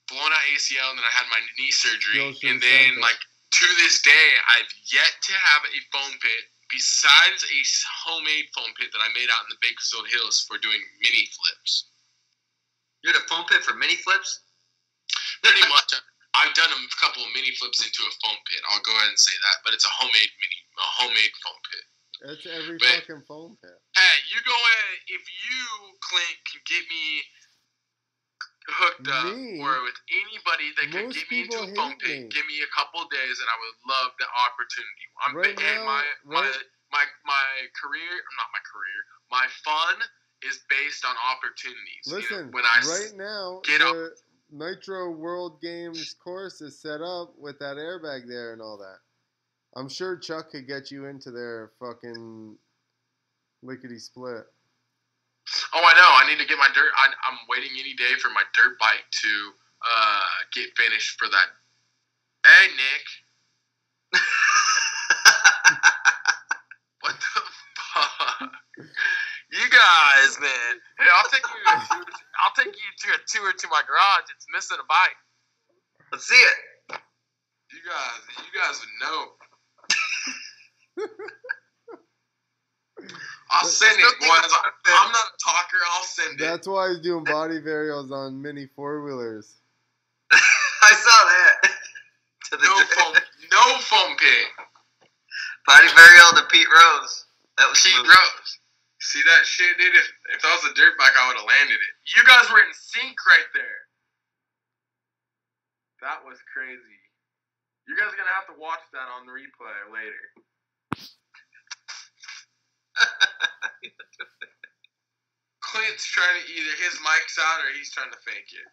blown out ACL, and then I had my knee surgery, Yo, and then said like to this day, I've yet to have a foam pit besides a homemade foam pit that I made out in the Bakersfield Hills for doing mini flips. You had a foam pit for mini flips. Pretty much, I've done a couple of mini flips into a foam pit. I'll go ahead and say that, but it's a homemade mini, a homemade foam pit. That's every But- fucking foam pit. Hey, you go ahead. If you, Clint, can get me hooked up Me? or with anybody that can get me into a phone pit, me. give me a couple of days, and I would love the opportunity. I'm Right now- my my right- my my career, not my career, my fun is based on opportunities. You know, Listen, when I right now, get up- Nitro World Games course is set up with that airbag there and all that. I'm sure Chuck could get you into their fucking lickety split. Oh, I know. I need to get my dirt. I, I'm waiting any day for my dirt bike to uh, get finished for that. Hey, Nick. What the fuck? You guys, man. Hey, I'll take you. I'll take you to a tour to my garage. It's missing a bike. Let's see it. You guys, you guys would know. I'll send it, boys. I'm not a talker. I'll send it. That's why he's doing body varials on mini four wheelers. I saw that. to the No foam, no foam pit. body burial to Pete Rose. That was Pete. Rose. See that shit, dude? If, if that was a dirt bike, I would have landed it. You guys were in sync right there. That was crazy. You guys are gonna have to watch that on the replay later. Clint's trying to either his mic's out or he's trying to fake it.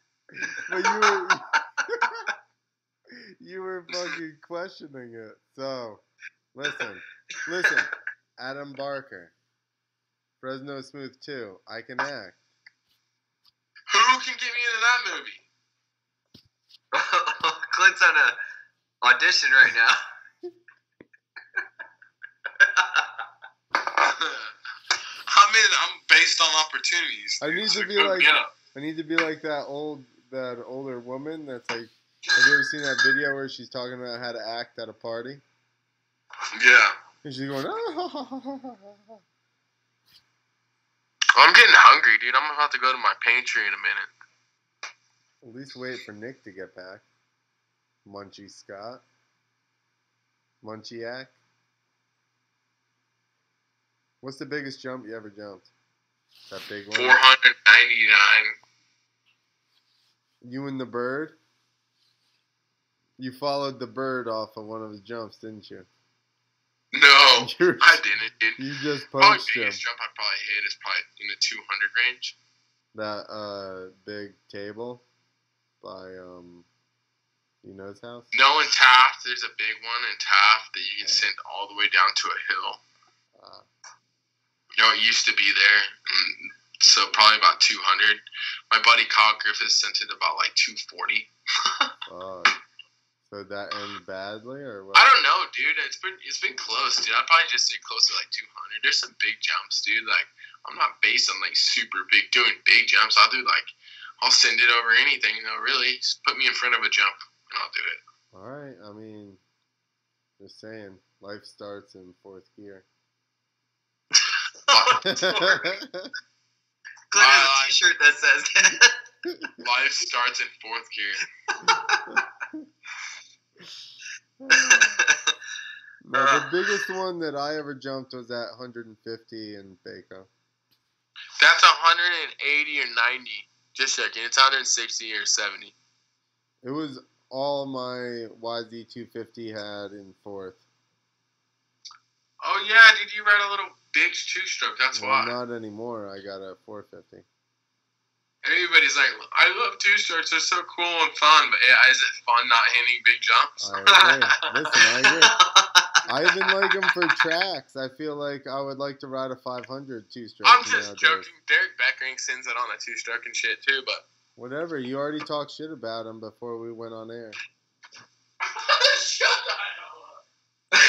But you were you were fucking questioning it. So listen, listen, Adam Barker, Fresno Smooth Two, I can act. Who can get me into that movie? Clint's on a audition right now. I'm in. I'm based on opportunities. I need so to be like- I need to be like that old that older woman that's like. Have you ever seen that video where she's talking about how to act at a party? Yeah. And she's going, ah, I'm getting hungry, dude. I'm about to go to my pantry in a minute. At least wait for Nick to get back. Munchie Scott. Munchiac. What's the biggest jump you ever jumped? That big one? 499. You and the bird? You followed the bird off of one of his jumps, didn't you? No, You're- I didn't, dude. You just Probably punched him. biggest jump I probably hit is probably in the 200 range. That uh big table by um you know his house? No, in Taft, there's a big one in Taft that you can send all the way down to a hill. Uh, know, it used to be there. Mm, So probably about 200. My buddy Kyle Griffiths sent it about like 240. Fuck. So that ended badly, or what? I don't know, dude. It's been it's been close, dude. I'd probably just say close to like 200. There's some big jumps, dude. Like I'm not based on like super big doing big jumps. I'll do like I'll send it over anything. You know, really, just put me in front of a jump and I'll do it. All right. I mean, just saying, life starts in fourth gear. Clint has Uh, a T-shirt that says that. Life starts in fourth gear. no, the uh, biggest one that I ever jumped was at 150 in Baco. That's 180 or 90. Just checking. It's 160 or 70. It was all my YZ250 had in fourth. Oh yeah, dude, you ride a little big two stroke. That's well, why. not anymore. I got a 450. Everybody's like, I love two strokes. They're so cool and fun. But yeah, is it fun not hitting big jumps? I. Listen, I agree. I even like them for tracks. I feel like I would like to ride a 500 two stroke. I'm just nowadays. joking. Derek Beckering sends it on a two stroke and shit too, but. Whatever. You already talked shit about him before we went on air. Shut up.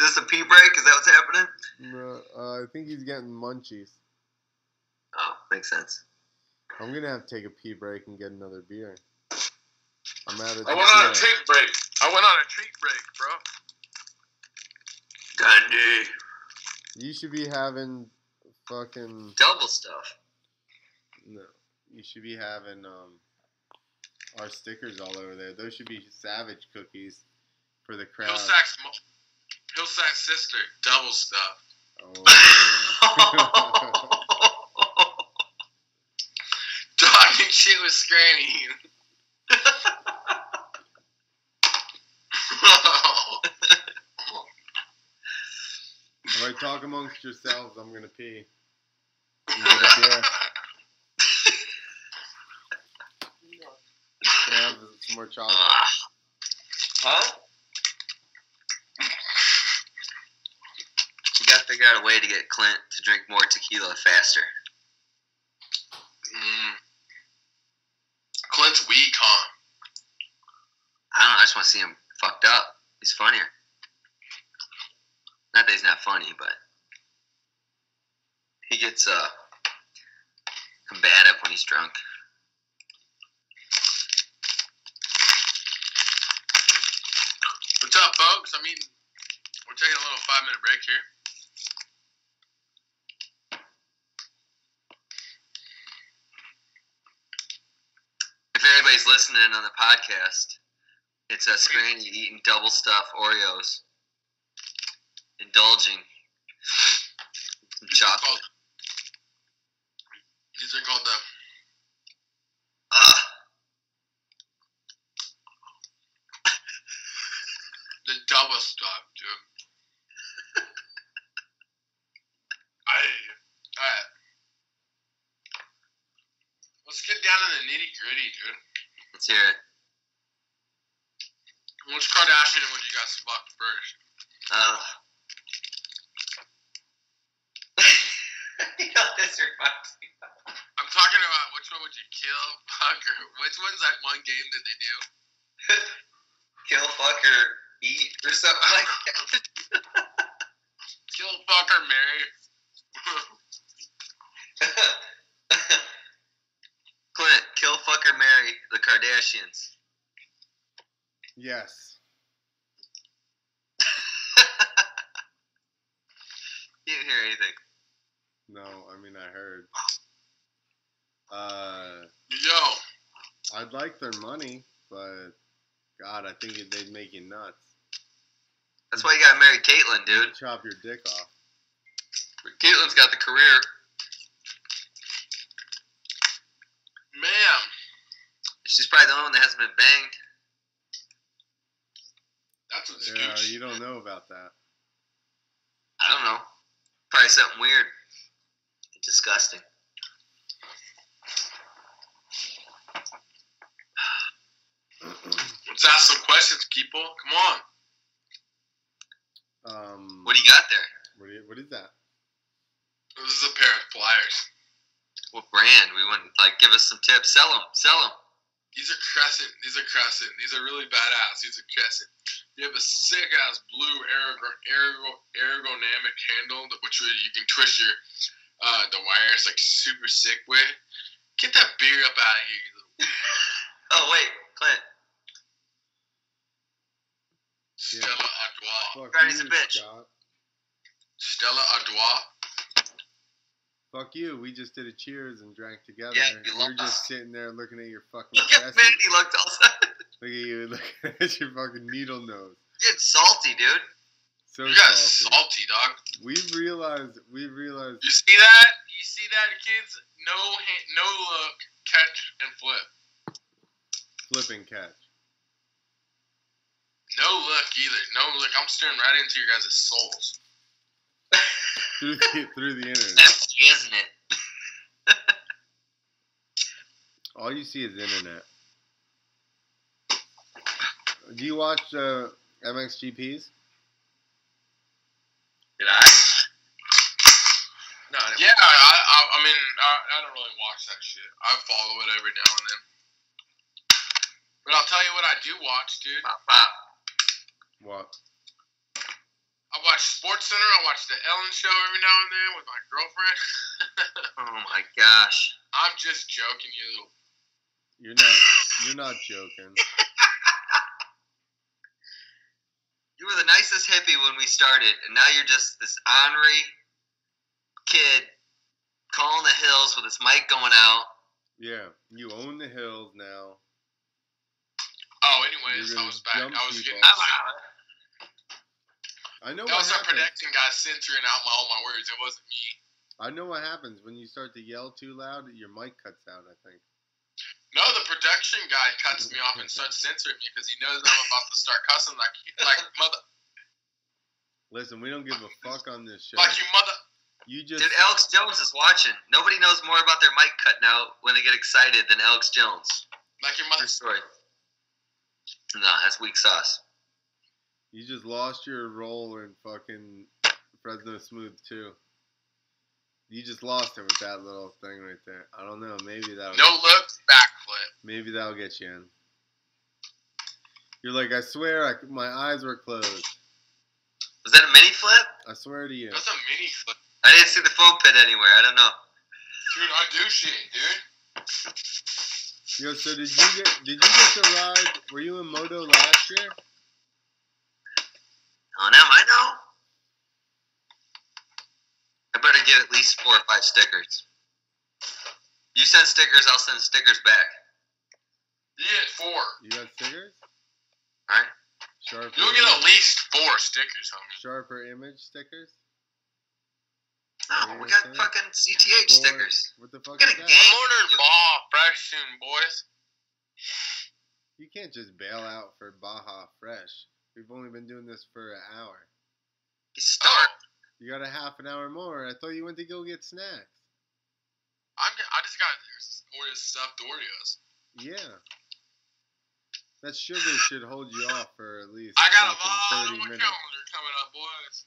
Is this a pee break? Is that what's happening? No, uh, I think he's getting munchies. Oh, makes sense. I'm gonna have to take a pee break and get another beer. I'm out of I went on a treat break. I went on a treat break, bro. Dungey. You should be having fucking Double stuff. no. You should be having um our stickers all over there. Those should be savage cookies for the crowd. Hillsack's, mo- Hillsack's sister, double stuff. Oh. Talking shit with Scranny. all right, talk amongst yourselves. I'm gonna pee. You get a beer. Can I have some more chocolate? huh? You gotta figure out a way to get Clint to drink more tequila faster. Clint's? I don't. I just want to see him fucked up. He's funnier. Not that he's not funny, but he gets uh combative when he's drunk. What's up, folks? I mean, we're taking a little five minute break here. Anybody's listening on the podcast, it's a Scranny eating double stuffed Oreos, indulging in These are chocolate. called, these are called the Ugh. the double stuff, dude. I, alright. Let's get down to the nitty gritty, dude. Let's hear it. Which Kardashian would you guys fuck first? Uh, Ugh. you know this reminds me? I'm talking about which one would you kill, fuck, or which one's that one game that they do? Kill, fuck, or eat, or something like that. Kill, fuck, or marry. Clint, kill, fuck, or marry the Kardashians. Yes. you didn't hear anything. No, I mean I heard. Uh, Yo, I'd like their money, but God, I think they'd make you nuts. That's why you gotta marry Caitlyn, dude. Chop your dick off. But Caitlyn's got the career. man. She's probably the only one that hasn't been banged. That's what's Yeah, Gucci. you don't know about that. I don't know. Probably something weird. Disgusting. Let's ask some questions, people. Come on. Um, What do you got there? What, do you, what is that? This is a pair of pliers. What brand? We want like give us some tips. Sell them. Sell them. These are crescent. These are crescent. These are really badass. These are crescent. You have a sick ass blue ergo- ergo- ergonomic handle, that- which you can twist your uh, the wires like super sick with. Get that beer up out of here, you little Oh wait, Clint. Yeah. Stella Artois. Fuck Granny's a bitch. Scott. Stella Artois. Fuck you. We just did a cheers and drank together. Yeah, you You're just sitting there looking at your fucking Look at chest. Manny looked. Look at you looking at your fucking needle nose. Getting salty, dude. So You got salty. salty, dog. We've realized. We've realized. You see that? You see that, kids? No, hand, no look, catch and flip. Flipping catch. No look either. No look. I'm staring right into your guys' souls. through the, through the internet. Empty, isn't it? All you see is internet. Do you watch uh, MXGPs? Did I? No, I. Yeah, I, I, I mean, I, I don't really watch that shit. I follow it every now and then. But I'll tell you what I do watch, dude. Pop, pop. What? I watch Sports Center. I watch the Ellen Show every now and then with my girlfriend. Oh my gosh. I'm just joking, you. You're not. You're not joking. You were the nicest hippie when we started, and now you're just this ornery kid calling the hills with his mic going out. Yeah, you own the hills now. Oh, anyways, I was back. I was people. getting. I know That what was our happens. production guy censoring out my all my words. It wasn't me. I know what happens when you start to yell too loud. Your mic cuts out. I think. No, the production guy cuts me off and starts censoring me because he knows I'm about to start cussing like like mother, Listen, we don't give a fuck on this show. like you mother. You just. Dude, Alex Jones is watching. Nobody knows more about their mic cutting out when they get excited than Alex Jones. Like your mother. True story. No, that's weak sauce. You just lost your role in fucking Fresno Smooth too. You just lost it with that little thing right there. I don't know. Maybe that'll No look, backflip. maybe that'll get you in. You're like, I swear, I, my eyes were closed. Was that a mini flip? I swear to you. That's a mini flip. I didn't see the foam pit anywhere. I don't know. Dude, I do shit, dude. Yo, so did you get did you get to ride? Were you in Moto last year? Oh, now I know. I better get at least four or five stickers. You send stickers, I'll send stickers back. You Yeah, four. You got stickers? Alright? Sharper. You'll get at least four stickers, homie. sharper image stickers. No, What we got saying? fucking CTH Boy, stickers. What the fuck Get is a that? gang. I'm ordering ball fresh soon, boys. You can't just bail out for Baja Fresh. We've only been doing this for an hour. You start. You got a half an hour more. I thought you went to go get snacks. I'm. I just got ordered stuffed Oreos. Yeah. That sugar should hold you off for at least I got a lot on my 30 minutes. calendar coming up, boys.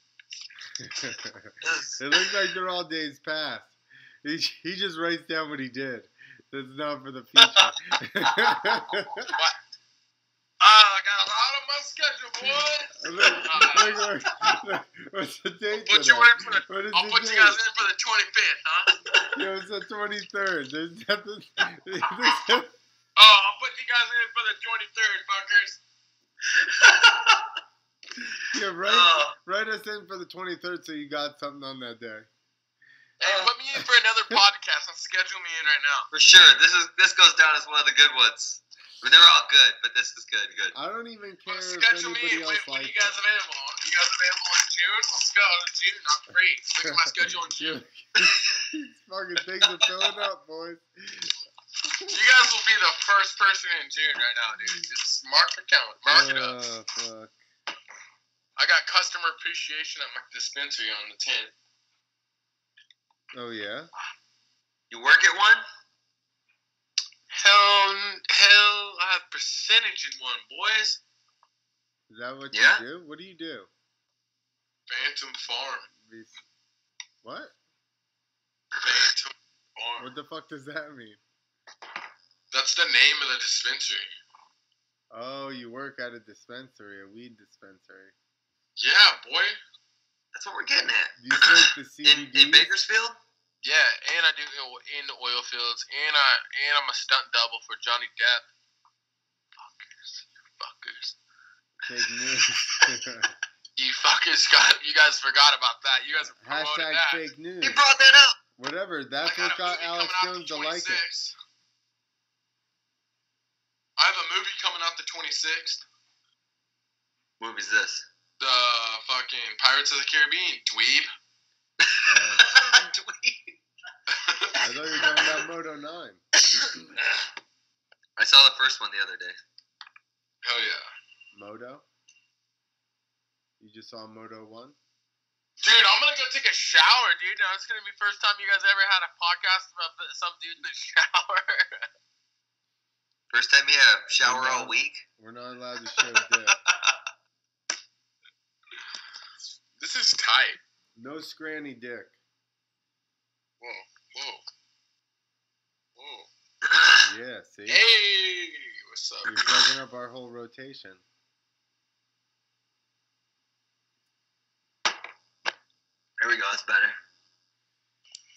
it looks like they're all days past. He, he just writes down what he did. That's not for the future. Ah, I got a lot on my schedule, boys. what's the date Put today? you in for the. What is I'll the put you guys in for the 25th, huh? Yo, it's the 23rd. There's nothing. there's- Oh, I'll put you guys in for the 23rd, fuckers. yeah, write, Oh, write us in for the 23rd so you got something on that day. Hey, uh. put me in for another podcast and schedule me in right now. for sure. This is this goes down as one of the good ones. I mean, they're all good, but this is good. Good. I don't even care if schedule me. anybody When, else when likes you guys it. available? You guys available in June? Let's go. In June, I'm free. Look at my schedule in June. These fucking things are filling up, boys. You guys will be the first person in June right now, dude. Just mark the calendar. Mark it up. Oh, fuck. I got customer appreciation at my dispensary on the 10th. Oh, yeah? You work at one? Hell, hell, I have percentage in one, boys. Is that what Yeah? you do? What do you do? Phantom Farm. What? What the fuck does that mean? That's the name of the dispensary. Oh, you work at a dispensary, a weed dispensary. Yeah, boy. That's what we're getting at. You smoke the In, CBD? in Bakersfield? Yeah, and I do in- in the oil fields, and I and I'm a stunt double for Johnny Depp. Fuckers, fuckers. Fake news. You fuckers got you guys forgot about that. You guys are promoting Hashtag that. fake news. He brought that up. Whatever. I That's what got Alex Jones the to like it. I have a movie coming out the 26th. movie's this? The fucking Pirates of the Caribbean, dweeb. Oh, Dweeb. I thought you were talking about Moto 9. I saw the first one the other day. Hell yeah. Moto? You just saw Moto 1? Dude, I'm gonna go take a shower, dude. Now it's gonna be first time you guys ever had a podcast about the- some dude in the shower. First time you have shower Yeah. all week. We're not allowed to show dick. this is tight. No scranny dick. Whoa, whoa, whoa. Yeah, see? Hey, what's up? You're fucking up our whole rotation. There we go. That's better.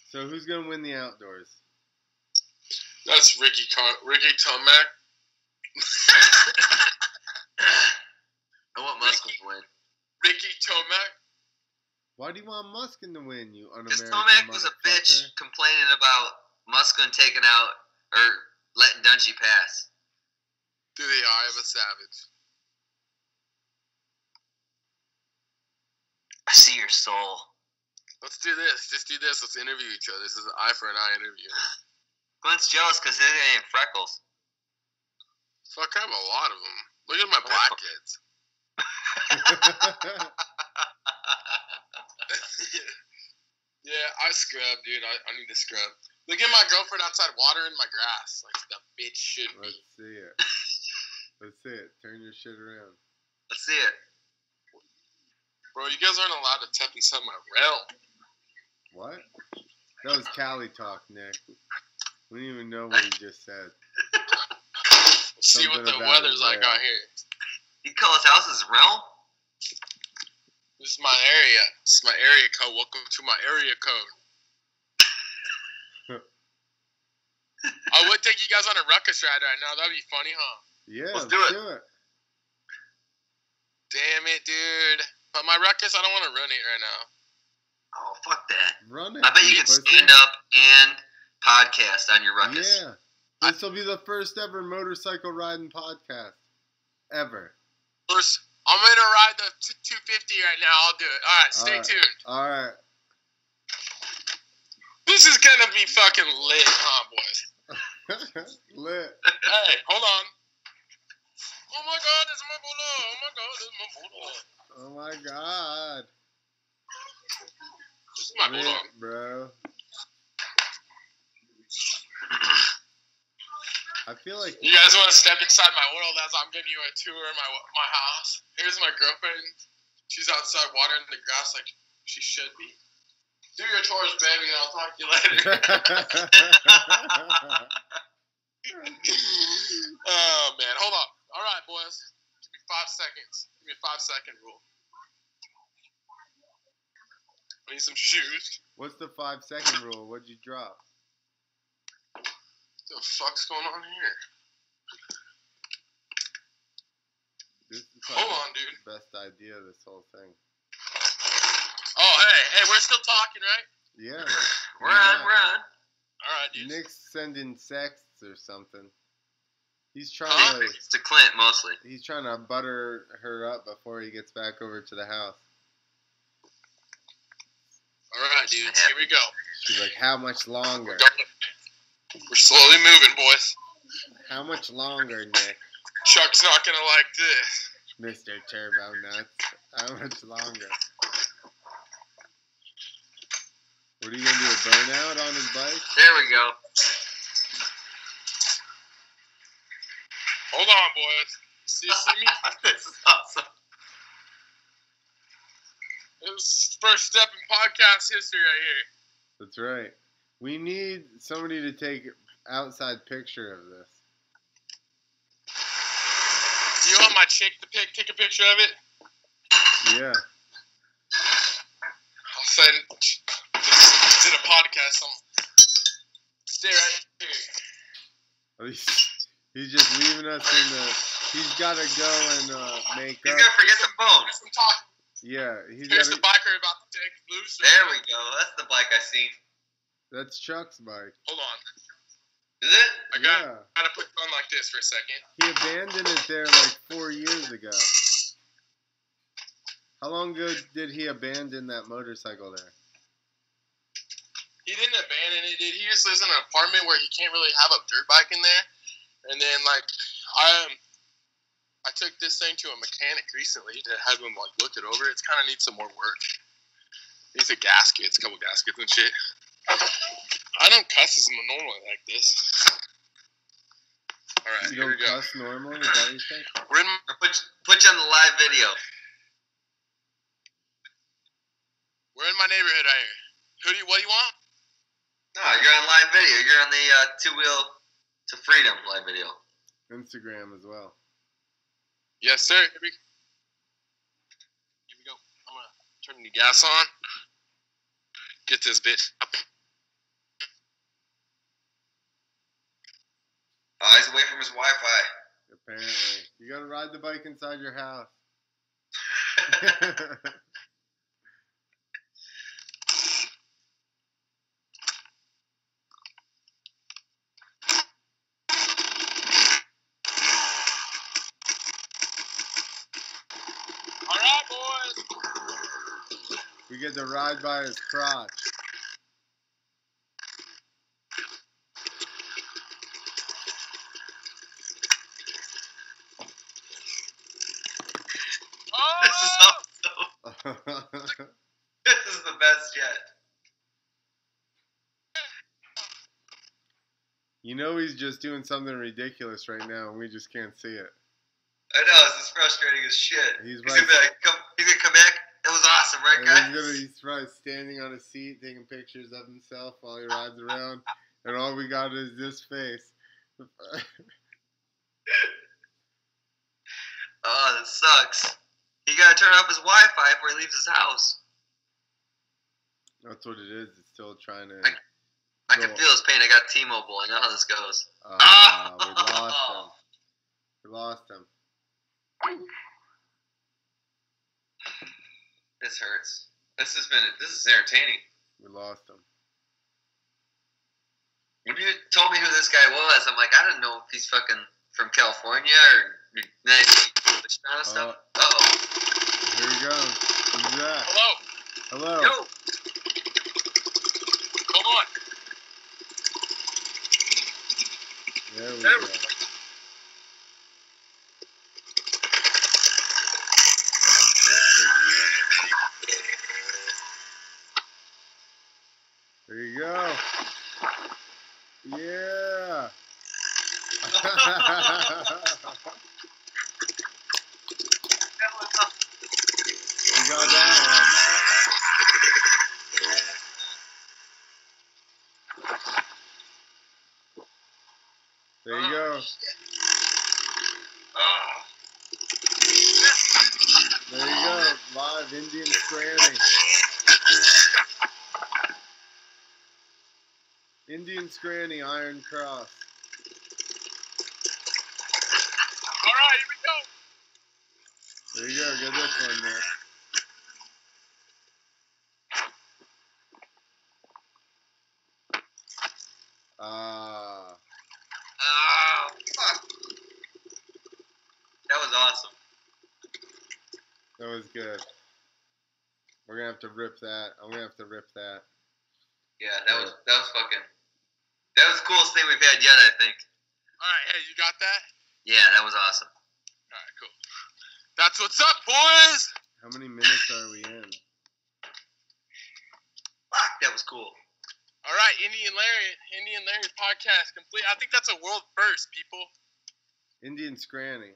So who's gonna win the outdoors? That's Ricky Car- Ricky Tomac. I want Musquin to win. Ricky Tomac. Why do you want Musquin to win, you Because un-American Tomac was a bitch complaining about Musquin taking out or letting Dungey pass. To the eye of a savage. I see your soul. Let's do this. Just do this. Let's interview each other. This is an eye for an eye interview. Glenn's jealous because it ain't freckles. Fuck, I have a lot of them. Look at my blackheads. yeah, I scrub, dude. I, I need to scrub. Look at my girlfriend outside watering my grass like the bitch should be. Let's see it. Let's see it. Turn your shit around. Let's see it. Bro, you guys aren't allowed to step inside my realm. What? That was Cali talk, Nick. We didn't even know what he just said. Let's see what the weather's like out here. You call his house his realm? This is my area. This is my area code. Welcome to my area code. I would take you guys on a ruckus ride right now. That'd be funny, huh? Yeah, Let's let's do it. do it. Damn it, dude. But my ruckus, I don't want to run it right now. Oh, fuck that. Run it. I bet you can stand up and podcast on your ruckus. Yeah. This will be the first ever motorcycle riding podcast. Ever. First, I'm gonna ride the t- 250 right now. I'll do it. All right, stay All right. tuned. Alright. This is gonna be fucking lit, huh, boys? Lit. Hey, hold on. Oh my God, it's my bolo. Oh my God, it's my bolo. Oh my god. This is my Lit, bolo. bro. I feel like You guys want to step inside my world as I'm giving you a tour of my my house? Here's my girlfriend. She's outside watering the grass like she should be. Do your chores, baby, and I'll talk to you later. oh man, hold on. All right, boys. Give me five seconds. Give me a five second rule. I need some shoes. What's the five second rule? What'd you drop? What the fuck's going on here? This is Hold on, dude. the best idea of this whole thing. Oh, hey, hey, we're still talking, right? Yeah. We're on, we're on. All right, dude. Nick's sending sexts or something. He's trying Huh? to It's to Clint mostly. he's trying to butter her up before he gets back over to the house. All right, dude. Here we go. She's like, How much longer? We're slowly moving, boys. How much longer, Nick? Chuck's not gonna like this. Mr. Turbo Nuts. How much longer? What are you gonna do? A burnout on his bike? There we go. Hold on, boys. See, see me? this is awesome. This is first step in podcast history right here. That's right. We need somebody to take outside picture of this. Do you want my chick to pick, take a picture of it? Yeah. I'll send. Just did a podcast. I'm stay right here. Oh, He's, he's just leaving us in the. He's got to go and uh, make He's up. gonna forget the phone. Here's some talk. Yeah, he's Here's got. the biker about to take loose. There we go. That's the bike I seen. That's Chuck's bike. Hold on. Is it? I got Yeah, gotta put it on like this for a second. he abandoned it there like four years ago. How long ago did he abandon that motorcycle there? He didn't abandon it, dude. He just lives in an apartment where he can't really have a dirt bike in there. And then like I um I took this thing to a mechanic recently to have him like look it over. It's kind of needs some more work. Needs a gasket, it's a couple gaskets and shit. I don't cuss as normally like this. All right, You here we don't go. cuss normally? Is that what you said? We're in, put put you on the live video. we're in my neighborhood right here. Who do you, what do you want? No, you're on live video. You're on the uh, two wheel to freedom live video. Instagram as well. Yes, sir. Here we, here we go. I'm gonna turn the gas on. Get this bitch up. Eyes away from his Wi-Fi. Apparently, you gotta ride the bike inside your house. All right, boys. we get to ride by his crotch. This is Oh! awesome. This is the best yet. you know he's just doing something ridiculous right now, and we just can't see it. I know this is frustrating as shit. He's He's, right. gonna be like, come, he's gonna come back. It was awesome, right, And guys? he's, gonna, he's probably standing on a seat taking pictures of himself while he rides around, and all we got is this face. Oh, that sucks. He gotta turn off his Wi-Fi before he leaves his house. That's what it is. It's still trying to. I can feel his pain. I got T-Mobile. I know how this goes. Ah, we lost him. We lost him. This hurts. This has been. This is entertaining. We lost him. When you told me who this guy was, I'm like, I don't know if he's fucking from California or Stuff. Uh oh. Here he goes. Who's that? Hello. Hello. Yo, Come on. There we There go. we There you go. Yeah. we got that one. There you go. Oh, There you go. Live Indian Scranny. Indian Scranny Iron Cross. All right, here we go. There you go. Get this one, Nick. Ah, oh, fuck. That was awesome. that was good. We're gonna have to rip that. I'm gonna have to rip that. Yeah, that was that was fucking. That was the coolest thing we've had yet. I think. All right, hey, you got that? Yeah, that was awesome. All right, cool. That's what's up, boys. How many minutes are we in? Fuck, that was cool. All right, Indian Larry, Indian Larry podcast complete. I think that's a world first, people. Indian Scranny.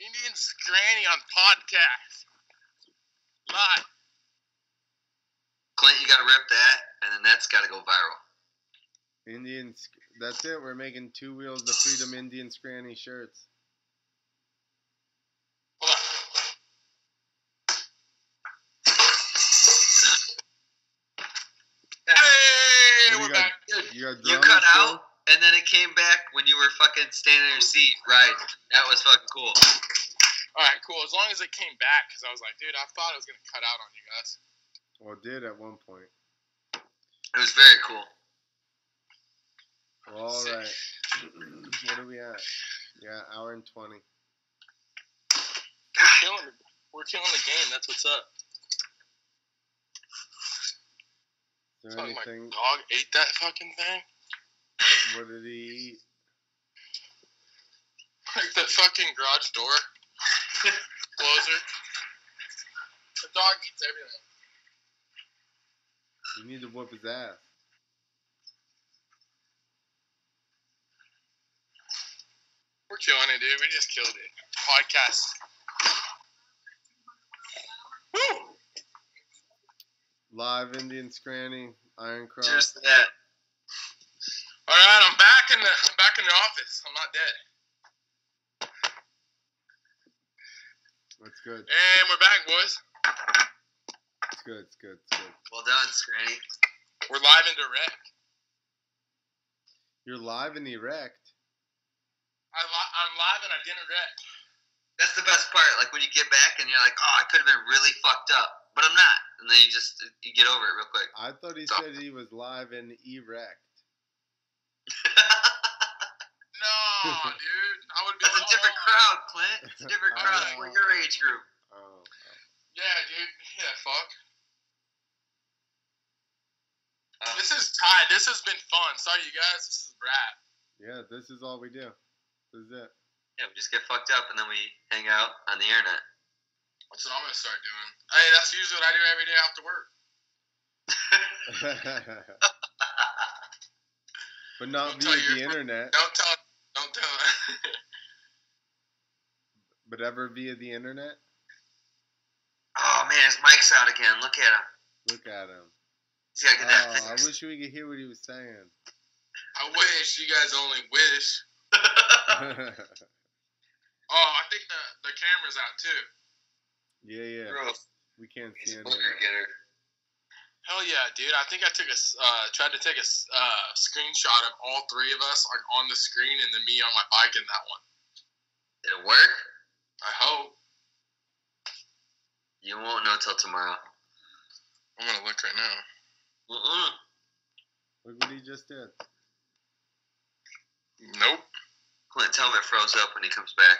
Indian Scranny on podcast. Live. Clint, you got to rip that, and then that's got to go viral. Indian. That's it. We're making two wheels of freedom Indian Scranny shirts. Hey, we're you got? back. You got you cut still? out, and then it came back when you were fucking standing in your seat riding. That was fucking cool. All right, cool. As long as it came back, because I was like, dude, I thought it was gonna cut out on you guys. Well, it did at one point. It was very cool. All Sick. right. what are we at? Yeah, hour and twenty. We're killing, the, we're killing the game. That's what's up. Is there Fuck, my anything? dog ate that fucking thing. What did he eat? Like the fucking garage door closer. The dog eats everything. You need to whoop his ass. We're killing it, dude. We just killed it. Podcast. Woo! Live Indian Scranny, Iron Cross. Cheers to that. All right, I'm back in the I'm back in the office. I'm not dead. That's good. And we're back, boys. It's good. It's good. It's good. Well done, Scranny. We're live and direct. You're live and erect. I li- I'm live and I didn't wreck. That's the best part. Like when you get back and you're like, oh, I could have been really fucked up, but I'm not. And then you just you get over it real quick. I thought he said he was live and erect. No, dude. I would be. That's a different crowd, Clint. It's a different crowd. Oh. We're your age group. Oh. Yeah, dude. Yeah, fuck. Uh, This is tied. This has been fun. Sorry, you guys. This is rap. Yeah, this is all we do. This is it. yeah, we just get fucked up and then we hang out on the internet. That's what I'm gonna start doing. Hey, that's usually what I do every day after work. but not Don't via the your- internet, Don't tell. Don't tell. but ever via the internet. oh man, his mic's out again. Look at him. Look at him. He's gotta get that Oh, I wish we could hear what he was saying. I wish you guys only wish. Oh, I think the the camera's out too. yeah, yeah. Gross. We can't He's see a anything. booger getter. Hell yeah, dude! I think I took a uh, tried to take a s- uh, screenshot of all three of us like on the screen, and then me on my bike in that one. Did it work? I hope. You won't know till tomorrow. I'm gonna look right now. Mm-mm. Look what he just did. Nope. Clint's helmet froze up when he comes back.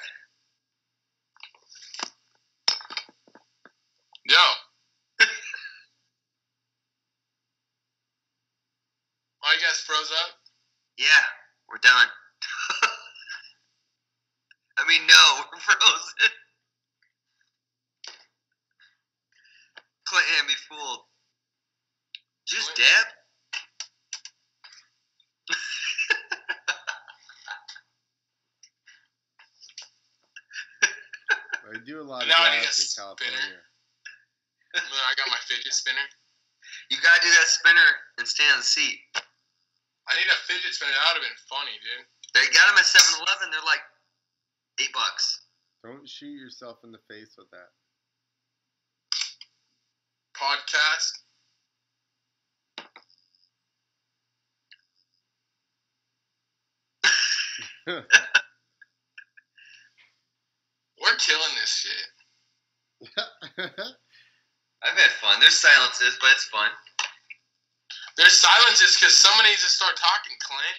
Yo. oh, you guys froze up? Yeah, we're done. I mean, no, we're frozen. Clint had me fooled. Just dab? I do a lot of Now I need in spinner. California. I got my fidget spinner. You gotta do that spinner and stand on the seat. I need a fidget spinner. That would have been funny, dude. They got them at 7 Eleven. They're like eight bucks. Don't shoot yourself in the face with that. Podcast. We're killing this shit. I've had fun. There's silences, but it's fun. There's silences because somebody needs to start talking, Clint.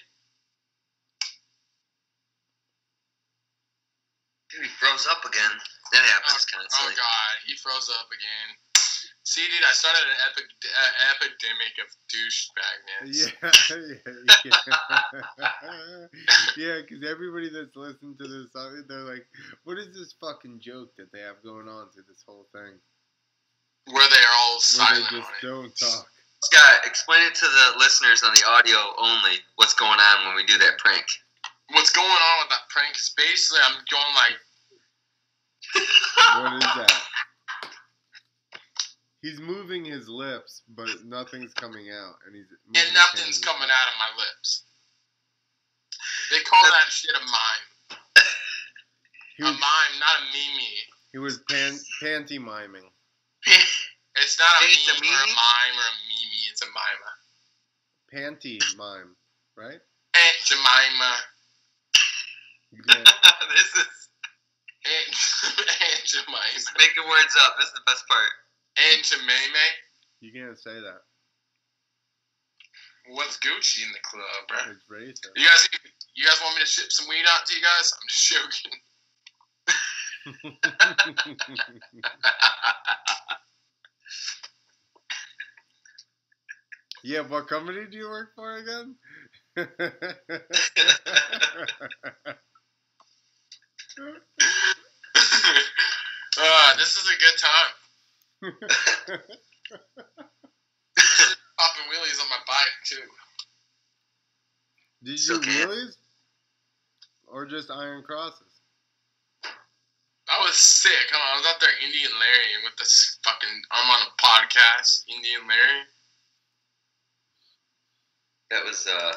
Dude, he froze up again. That happens Oh constantly. Oh, god, he froze up again. See, dude, I started an epic, uh, epidemic of douchebagness. yeah, yeah, yeah. yeah, because everybody that's listened to this, uh, they're like, "What is this fucking joke that they have going on through this whole thing?" Where they are all Where silent they just on it. don't talk. Scott, explain it to the listeners on the audio only. What's going on when we do that prank? What's going on with that prank is basically I'm going like, What is that? He's moving his lips, but nothing's coming out, and he's and nothing's coming out of my lips. They call that shit a mime. He A was, mime, not a mimi. he was pan, panty miming. It's not a It's a meme or a mime or a mimi. It's a mima. Panty mime, right? Aunt Jemima. This is Aunt, Aunt Jemima. making words up. This is the best part. Aunt Jemima. you can't say that. What's Gucci in the club, bro? It's racist. You guys, you guys want me to ship some weed out to you guys? I'm just joking. yeah, what company do you work for again? uh, this is a good time. Popping wheelies on my bike too. Did you do Okay. wheelies? Or just iron crosses? I was sick. I was out there Indian Larry with this fucking. I'm on a podcast, Indian Larry. That was uh,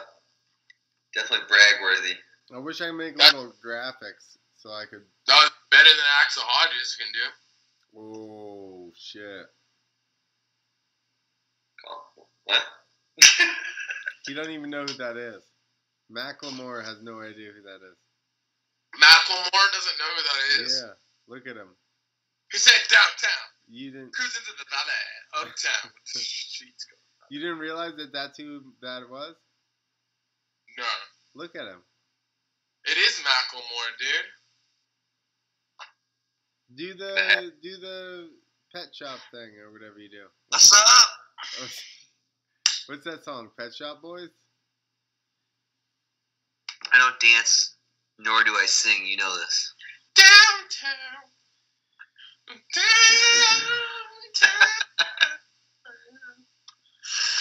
definitely brag worthy. I wish I could make That- little graphics so I could. That was better than Axell Hodges can do. Oh shit! What? You don't even know who that is. Macklemore has no idea who that is. Macklemore doesn't know who that is. Yeah, look at him. He said downtown, You didn't. cruising to the valley, uptown. the streets go. You didn't realize that that's who that was. No, Look at him. it is Macklemore, dude. Do the do the pet shop thing or whatever you do. What's up? What's that song? Pet Shop Boys. I don't dance, nor do I sing. You know this. Downtown, downtown.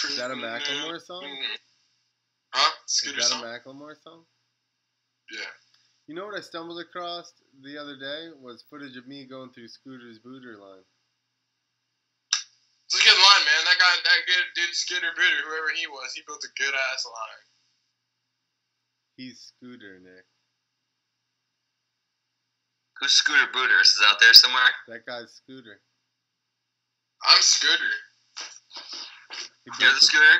Is that a Macklemore song? Huh? Is Scooter that a? Macklemore song? Yeah. You know what I stumbled across the other day was footage of me going through Scooter's booter line. It's a good line, man. That guy, that good dude, Scooter Booter, whoever he was, he built a good ass line. He's Scooter, Nick. Who's Scooter Booter? Is out there somewhere? That guy's Scooter. I'm Scooter. You're the the- Scooter?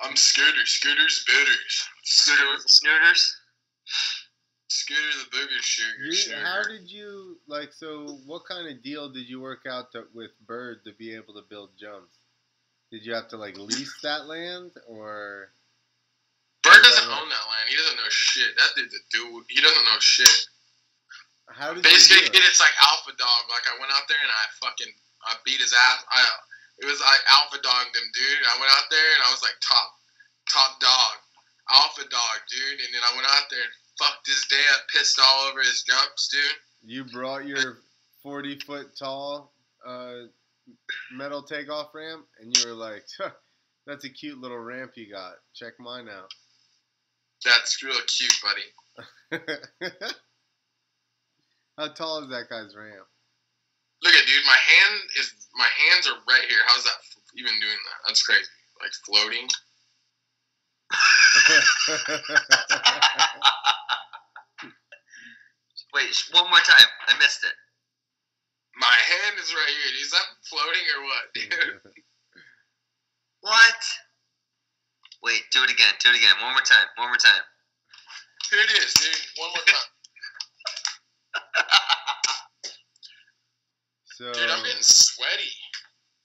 I'm Scooter. Scooter's Booters. Scooter with the snooters? Scooter the Booger Sugar. You, sugar. how did you like? So, what kind of deal did you work out to, with Bird to be able to build jumps? Did you have to like lease that land, or Bird doesn't own that land. He doesn't know shit. That dude's a dude. He doesn't know shit. how did Basically, it? it's like Alpha Dog. Like I went out there and I fucking I beat his ass. I it was like Alpha Dog them, dude. I went out there and I was like top top dog, Alpha Dog, dude. And then I went out there and fucked his day up, pissed all over his jumps, dude. You brought your forty foot tall uh, metal takeoff ramp, and you were like, "Huh, "That's a cute little ramp you got. Check mine out." That's real cute, buddy. How tall is that guy's ramp? Look at dude, my hand is my hands are right here. How's that even doing that? That's crazy. Like floating. Wait, one more time. I missed it. My hand is right here. Is that floating or what, dude? What? Wait, do it again. Do it again. One more time. One more time. Here it is, dude. One more time. so, Dude, I'm getting sweaty.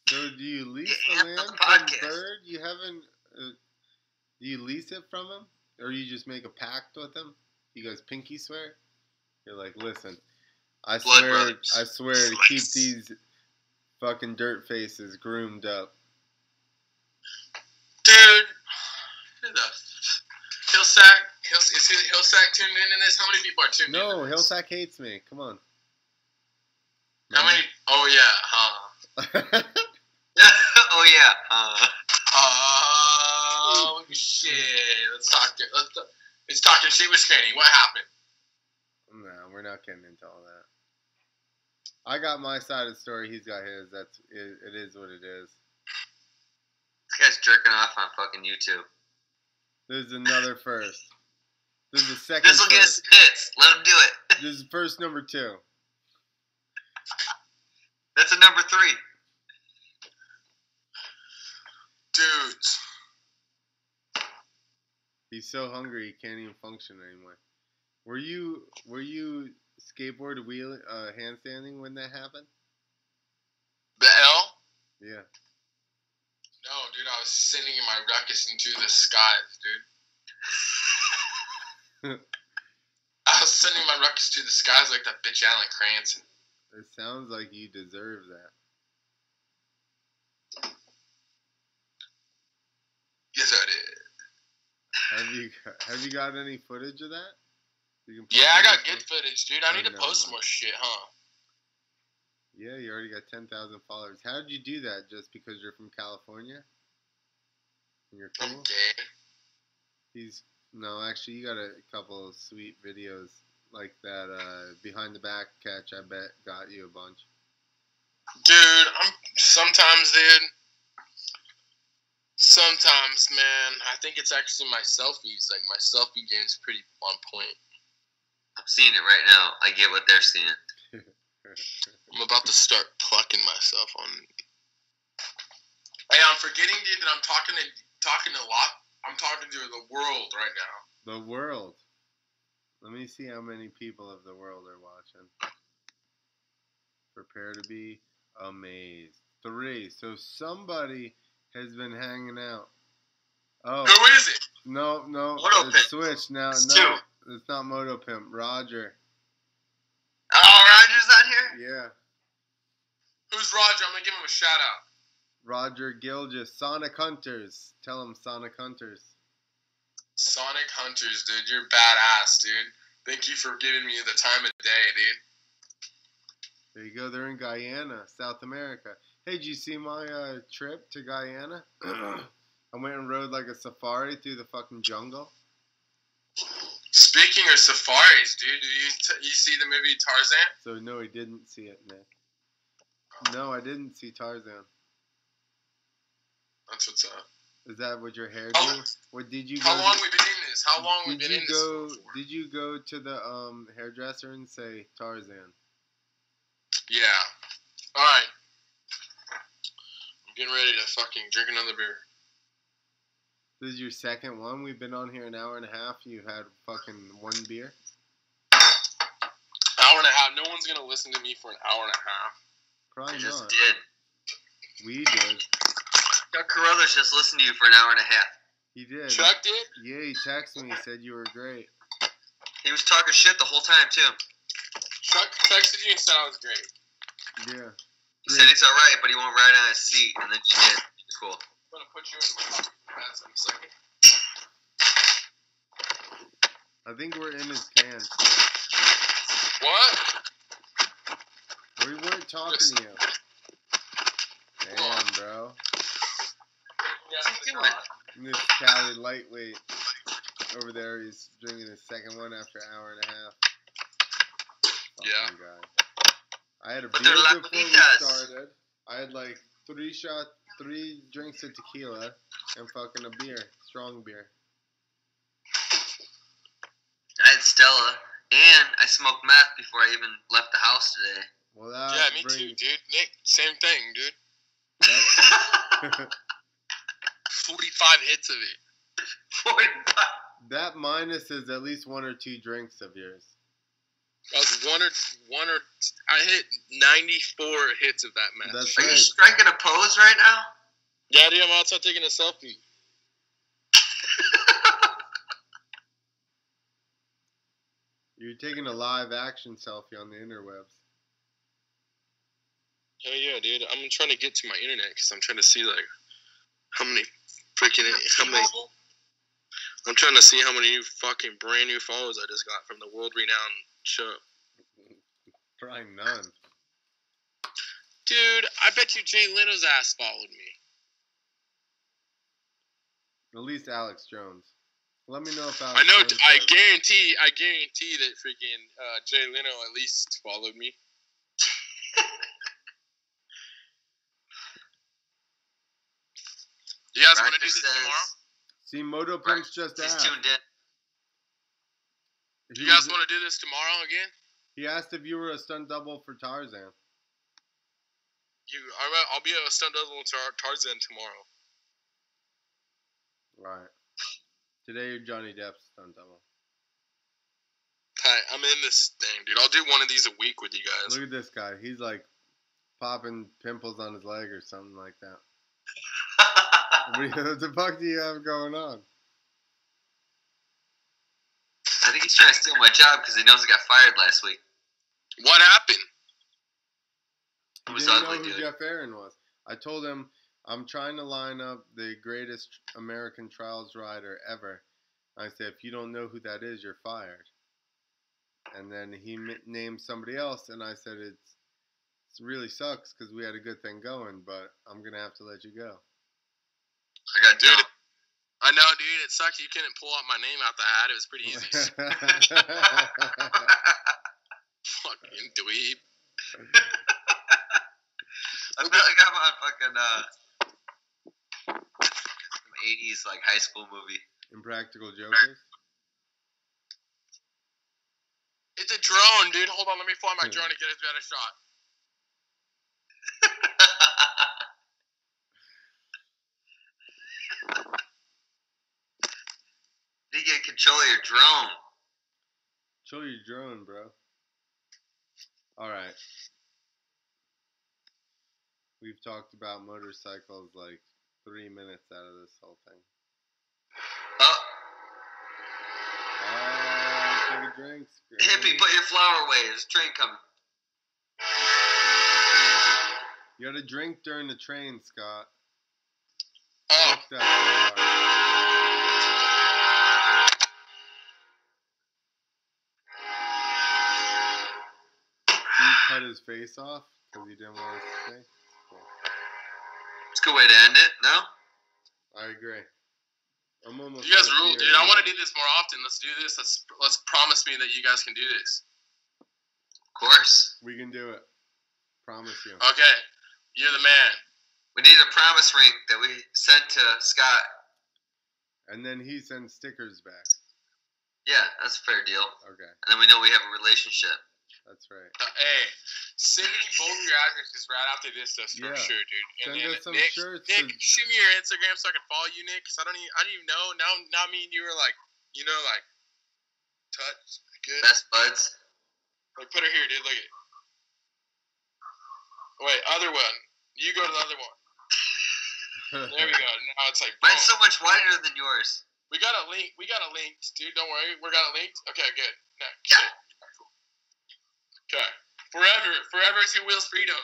so do you lease Yeah, the the land from. Bird? You haven't. Uh, do you lease it from him, or you just make a pact with him? You guys pinky swear. You're like, listen, I Blood swear, brothers. I swear to keep these fucking dirt faces groomed up. Dude, who the f- Hillsack? Hill, is Hillsack tuned in in this? How many people are tuned in? No, in this? Hillsack hates me. Come on. How many? Oh yeah, huh? oh yeah. Uh, Oh shit! Let's talk. Let's let's talking shit with Scanny. What happened? no, we're not getting into all that. I got my side of the story. He's got his. That's it, it is what it is. This guy's jerking off on fucking YouTube. There's another first. There's a second This will get us first. hits. Let him do it. This is first number two. That's a number three. Dudes. He's so hungry he can't even function anymore. Were you were you skateboard wheel uh, handstanding when that happened? The L? Yeah. No, dude, I was sending my ruckus into the skies, dude. I was sending my ruckus to the skies like that bitch Alan Cranston. It sounds like you deserve that. Yes, I did. Have you have you got any footage of that? Yeah, I got good footage, dude. I need to post more shit, huh? Yeah, you already got ten thousand followers. How did you do that? Just because you're from California? And you're I'm cool. gay. He's no, actually, you got a couple of sweet videos like that. Uh, behind the back catch, I bet got you a bunch. Dude, I'm sometimes, dude. Sometimes, man, I think it's actually my selfies. Like my selfie game's pretty on point. I'm seeing it right now. I get what they're seeing. I'm about to start plucking myself on. Hey, I'm forgetting, dude, that I'm talking to talking a lot. I'm talking to the world right now. The world. Let me see how many people of the world are watching. Prepare to be amazed. Three. So somebody has been hanging out. Oh Who is it? no, no, Moto it's Pimp. switched now. It's no, two. it's not Moto Pimp. Roger. Oh, Roger's not here? Yeah, Who's Roger? I'm gonna give him a shout out. Roger Gilgis. Sonic Hunters. Tell him Sonic Hunters. Sonic Hunters, dude. You're badass, dude. Thank you for giving me the time of day, dude. There you go. They're in Guyana, South America. Hey, did you see my uh, trip to Guyana? I went and rode like a safari through the fucking jungle. Speaking of safaris, dude, did you t- you see the movie Tarzan? So no, he didn't see it, Nick. No, I didn't see Tarzan. That's what's up. Is that what your hair do? What did you? How long to- we been in this? How long we did been you in go? this? Did you go to the um hairdresser and say Tarzan? Yeah. All right. I'm getting ready to fucking drink another beer. This is your second one. We've been on here an hour and a half. You had fucking one beer. Hour and a half. No one's gonna listen to me for an hour and a half. I Probably just not. did. We did. Chuck Carruthers just listened to you for an hour and a half. He did. Chuck did. Yeah, he texted me. He said you were great. He was talking shit the whole time, too. Chuck texted you and said I was great. Yeah. He said he's alright, but he won't ride on his seat, and then you did. Cool. I'm gonna put you into my pants in a second. I think we're in his pants. What? We weren't talking to you. Damn, bro. Yeah, he doing? And this Cali lightweight over there, he's drinking his second one after an hour and a half. Yeah. Guy. I had a But beer before we started. I had like three shot, three drinks of tequila, and fucking a beer, strong beer. I had Stella, and I smoked meth before I even left the house today. Well, that yeah, me brings, too, dude. Nick, same thing, dude. That, 45 hits of it. 45. that minus is at least one or two drinks of yours. That was one or one or I hit 94 hits of that match. That's Are you striking a pose right now? yeah, dude, I'm outside taking a selfie. You're taking a live action selfie on the interwebs. Hell yeah, dude. I'm trying to get to my internet because I'm trying to see like how many freaking how many. I'm trying to see how many new fucking brand new followers I just got from the world renowned show. Probably none. Dude, I bet you Jay Leno's ass followed me. At least Alex Jones. Let me know if Alex I know. Jones I does. guarantee. I guarantee that freaking uh, Jay Leno at least followed me. you guys want to do this says, tomorrow? See, Moto Punk's just He's asked. tuned in. You guys want to do this tomorrow again? He asked if you were a stunt double for Tarzan. You, I'll, I'll be a stunt double Tar- Tarzan tomorrow. Right. Today you're Johnny Depp's stunt double. Hey, I'm in this thing, dude. I'll do one of these a week with you guys. Look at this guy. He's like popping pimples on his leg or something like that. What, what the fuck do you have going on? I think he's trying to steal my job because he knows I got fired last week. What happened? It He was didn't ugly, know who dude. Geoff Aaron was. I told him I'm trying to line up the greatest American trials rider ever. I said, if you don't know who that is, you're fired. And then he m- named somebody else, and I said it's it really sucks because we had a good thing going, but I'm gonna have to let you go. I got Dude, dumped. I know, dude. It sucks you couldn't pull out my name out the hat. It was pretty easy. Fucking dweeb. I feel like I'm on fucking uh, some 80s like high school movie. Impractical Jokers. It's a drone, dude. Hold on, let me fly my drone and get a better shot. you get control of your drone. Show your drone, bro. All right. We've talked about motorcycles like three minutes out of this whole thing. Uh, oh, Oh, take a drink. hippie, put your flower away. There's a train coming. You got to drink during the train, Scott. Oh, cut his face off because he didn't want to say. Cool. It's a good way to end it, no? I agree. I'm almost. you guys rule, beer dude. I want to do this more often. Let's do this. Let's let's promise me that you guys can do this. Of course. We can do it. Promise you. Okay, you're the man. We need a promise ring that we sent to Scott. And then he sends stickers back. Yeah, that's a fair deal. Okay, And then we know we have a relationship. That's right. Uh, hey, send me both your addresses right after this, though, for Yeah. sure, dude. And Send then us some Nick, shirts Nick, and- shoot me your Instagram so I can follow you, Nick. Cause I don't even, I didn't even know. Now, now me and you are like, you know, like touch, good. Best buds. Like, put her here, dude. Look at. It. Wait, other one. You go to the other one. There we go. Now it's like. Mine's boom. so much wider than yours. We got a link. We got a link, dude. Don't worry. We got a link. Okay, good. Next. Yeah. Okay. Forever, forever two wheels freedom.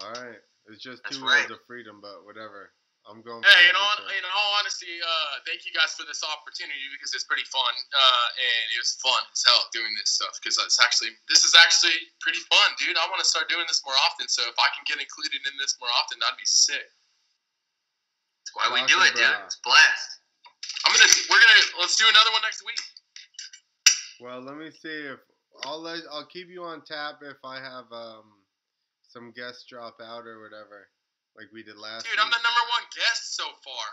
All right. It's just That's two right. words of freedom, but whatever. I'm going. Hey, in all in all honesty, uh, thank you guys for this opportunity because it's pretty fun, uh, and it was fun as hell doing this stuff because it's actually this is actually pretty fun, dude. I want to start doing this more often. So if I can get included in this more often, that'd be sick. That's why we do it, dude. It's a blast. I'm gonna we're gonna let's do another one next week. Well, let me see if I'll let I'll keep you on tap if I have um some guests drop out or whatever, like we did last. Dude, I'm the number one guest so far.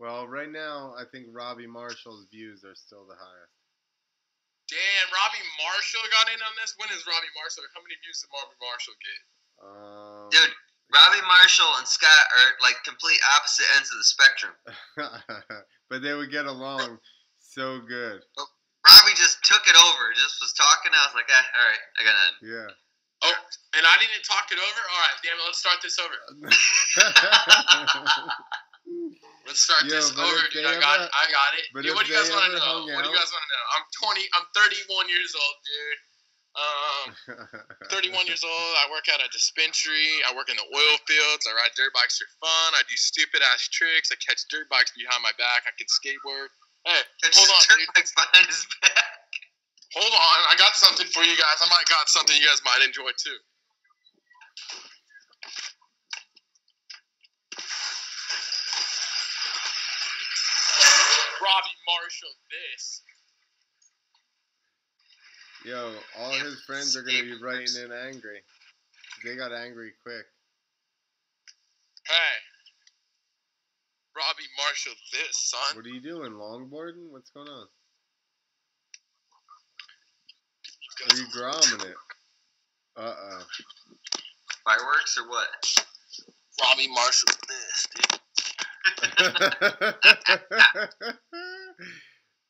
Well, right now I think Robbie Marshall's views are still the highest. Damn, Robbie Marshall got in on this. When is Robbie Marshall? How many views did Robbie Marshall get? Um, Dude, Robbie Marshall and Scott are like complete opposite ends of the spectrum. but they would get along so good. Robbie just took it over, just was talking. I was like, eh, all right, I got it. Yeah. Oh, and I didn't talk it over. All right, damn it. Let's start this over. Let's start Yeah, this over, dude. they I got, ever- I got it. but Yeah, if what do you guys want to know? hung What do you guys want to know? I'm 20. I'm 31 years old, dude. Um, 31 years old. I work at a dispensary. I work in the oil fields. I ride dirt bikes for fun. I do stupid ass tricks. I catch dirt bikes behind my back. I can skateboard. Hey, It's hold on, dude. behind his back. Hold on. I got something for you guys. I might got something you guys might enjoy too. Robbie Marshall, this. Yo, all his friends are gonna be writing in angry. They got angry quick. Hey, Robbie Marshall this, son. What are you doing? Longboarding? What's going on? Are you gromming it? Uh oh. Fireworks or what? Robbie Marshall this, dude.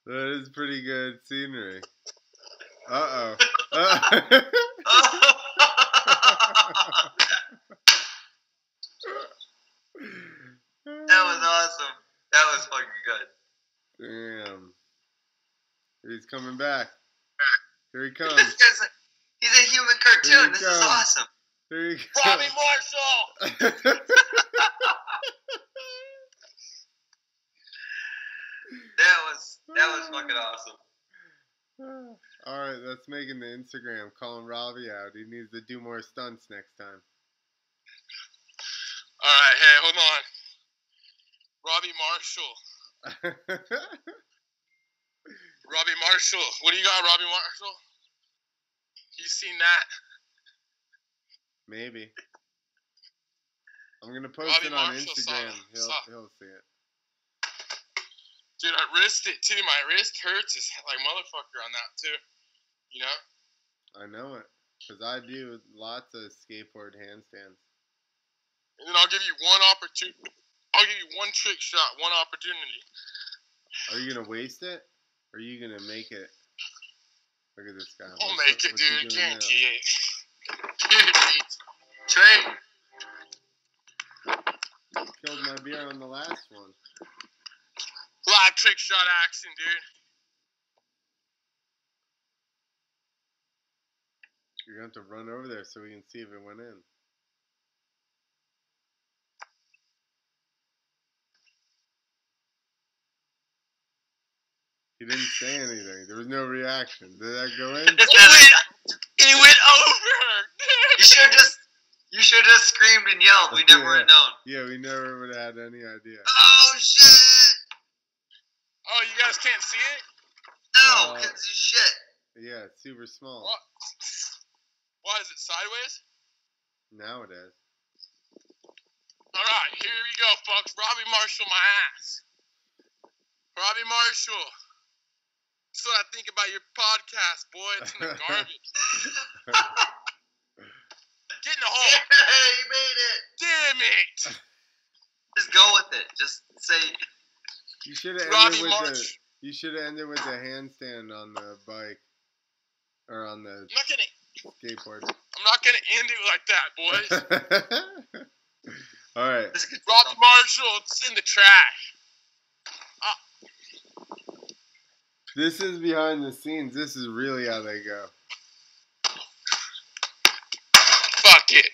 that is pretty good scenery. Uh oh. that was awesome. That was fucking good. Damn. He's coming back. Here he comes. This guy's a, he's a human cartoon. This is awesome. Here he Robbie comes. Marshall. That was that was fucking awesome. All right, that's making the Instagram calling Robbie out. He needs to do more stunts next time. All right, hey, hold on. Robbie Marshall. Robbie Marshall. What do you got, Robbie Marshall? You seen that? Maybe. I'm gonna post Robbie it on Marshall Instagram. He'll he'll see it. Dude, I wrist it too. My wrist hurts as like motherfucker on that too. You know? I know it because I do lots of skateboard handstands. And then I'll give you one opportunity. I'll give you one trick shot, one opportunity. Are you gonna waste it? Or are you gonna make it? Look at this guy. I'll What's make it, dude. Guarantee it. Guaranteed. Trey, Killed my beer on the last one. Live trick shot action, dude. You're gonna have to run over there so we can see if it went in. He didn't say anything. There was no reaction. Did that go in? It went, it went over. you should just you should have screamed and yelled. We never would have known. Yeah, we never would have had any idea. Oh shit! oh, you guys can't see it? No, Wow. cause you shit. Yeah, it's super small. What? Why is it sideways? Now it is. All right, here we go, folks. Robbie Marshall, my ass. Robbie Marshall. That's what I think about your podcast, boy. It's in the garbage. Get in the hole. Yeah, you made it. Damn it. Just go with it. Just say You should have ended with the. You should have ended with the handstand on the bike, or on the I'm not gonna. skateboard. I'm not gonna end it like that, boys. All right. this could Robbie Marshall, it's in the trash. This is behind the scenes. This is really how they go. Fuck it.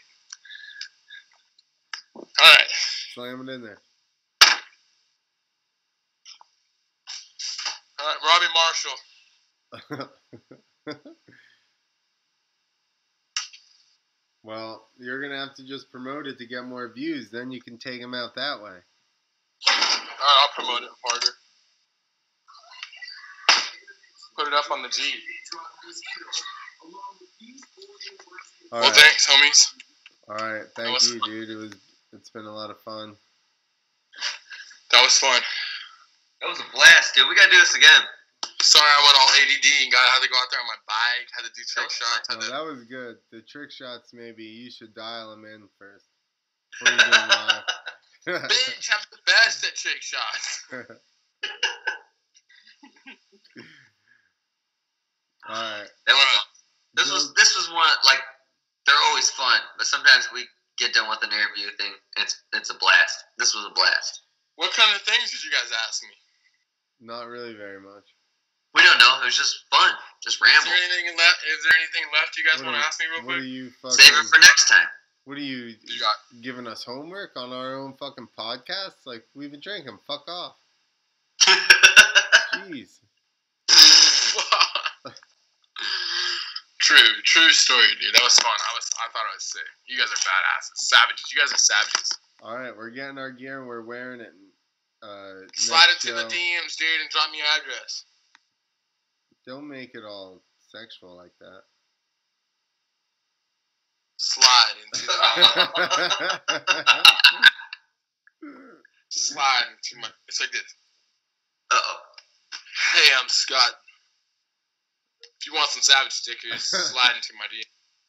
All right. Slam it in there. All right, Robbie Marshall. well, you're gonna have to just promote it to get more views. Then you can take them out that way. All right, I'll promote it harder. Put it up on the G. All well, right. thanks, homies. All right. Thank was you, fun. dude. It was. It's been a lot of fun. That was fun. That was a blast, dude. We gotta do this again. Sorry, I went all ADD and got had to go out there on my bike, had to do trick was shots. No, to, that was good. The trick shots, maybe you should dial them in first. Before you do 'em live. bitch, I'm the best at trick shots. All right. That was Alright. this was this was one like they're always fun, but sometimes we get done with an interview thing. It's it's a blast. This was a blast. What kind of things did you guys ask me? Not really very much. We don't know. It was just fun. Just Is ramble. there anything left? Is there anything left you guys What want to ask me real What are quick? you Save it for next time. What are you You got giving us homework on our own fucking podcast? Like we've been drinking. Fuck off. Jeez. true, true story, dude. That was fun. I was, I thought I was sick. You guys are badasses, savages. You guys are savages. All right, we're getting our gear we're wearing it. Uh, Slide into the. DMs, dude, and drop me your address. Don't make it all sexual like that. Slide into the slide into my. It's like this. Uh oh. Hey, I'm Scott. You want some Savage stickers, slide into my DM.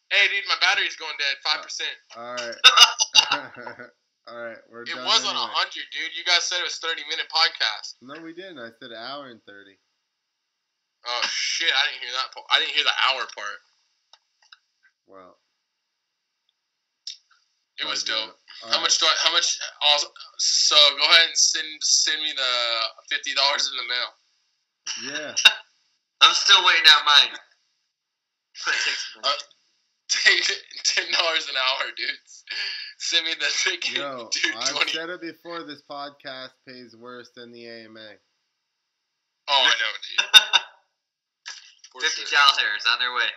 Hey, dude, my battery's going dead. Uh, five percent. All right. All right. We're It done It was on a hundred, dude. You guys said it was thirty minute podcast. No, we didn't. I said an hour and thirty. Oh shit! I didn't hear that. part. I didn't hear the hour part. Wow. It was All dope. right. How much do I? How much? Also, so go ahead and send send me the fifty dollars in the mail. Yeah. I'm still waiting on mine. It takes a. Uh, Take ten dollars an hour, dudes. Send me the ticket. Yo, dude I've twenty. said it before. This podcast pays worse than the AMA. Oh, I know, dude. Fifty sure. dollars on their way.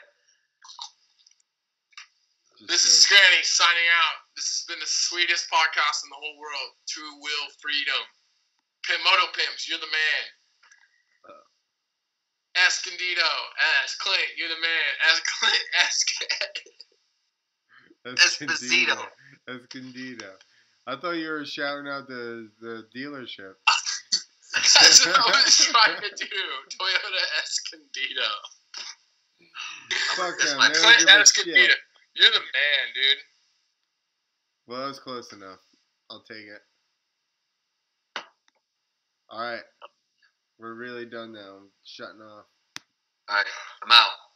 Just This is joking. Scranny signing out. This has been the sweetest podcast in the whole world. True will freedom. Pimoto Pimps, you're the man. Escondido, as Clint, you're the man. As Clint, as Esposito. Escondido. I thought you were shouting out the the dealership. That's what I was trying to do. Toyota Escondido. Fuck them. my Clint Escondido. You're the man, dude. Well, that was close enough. I'll take it. All right. We're really done now. I'm shutting off. All right, I'm out.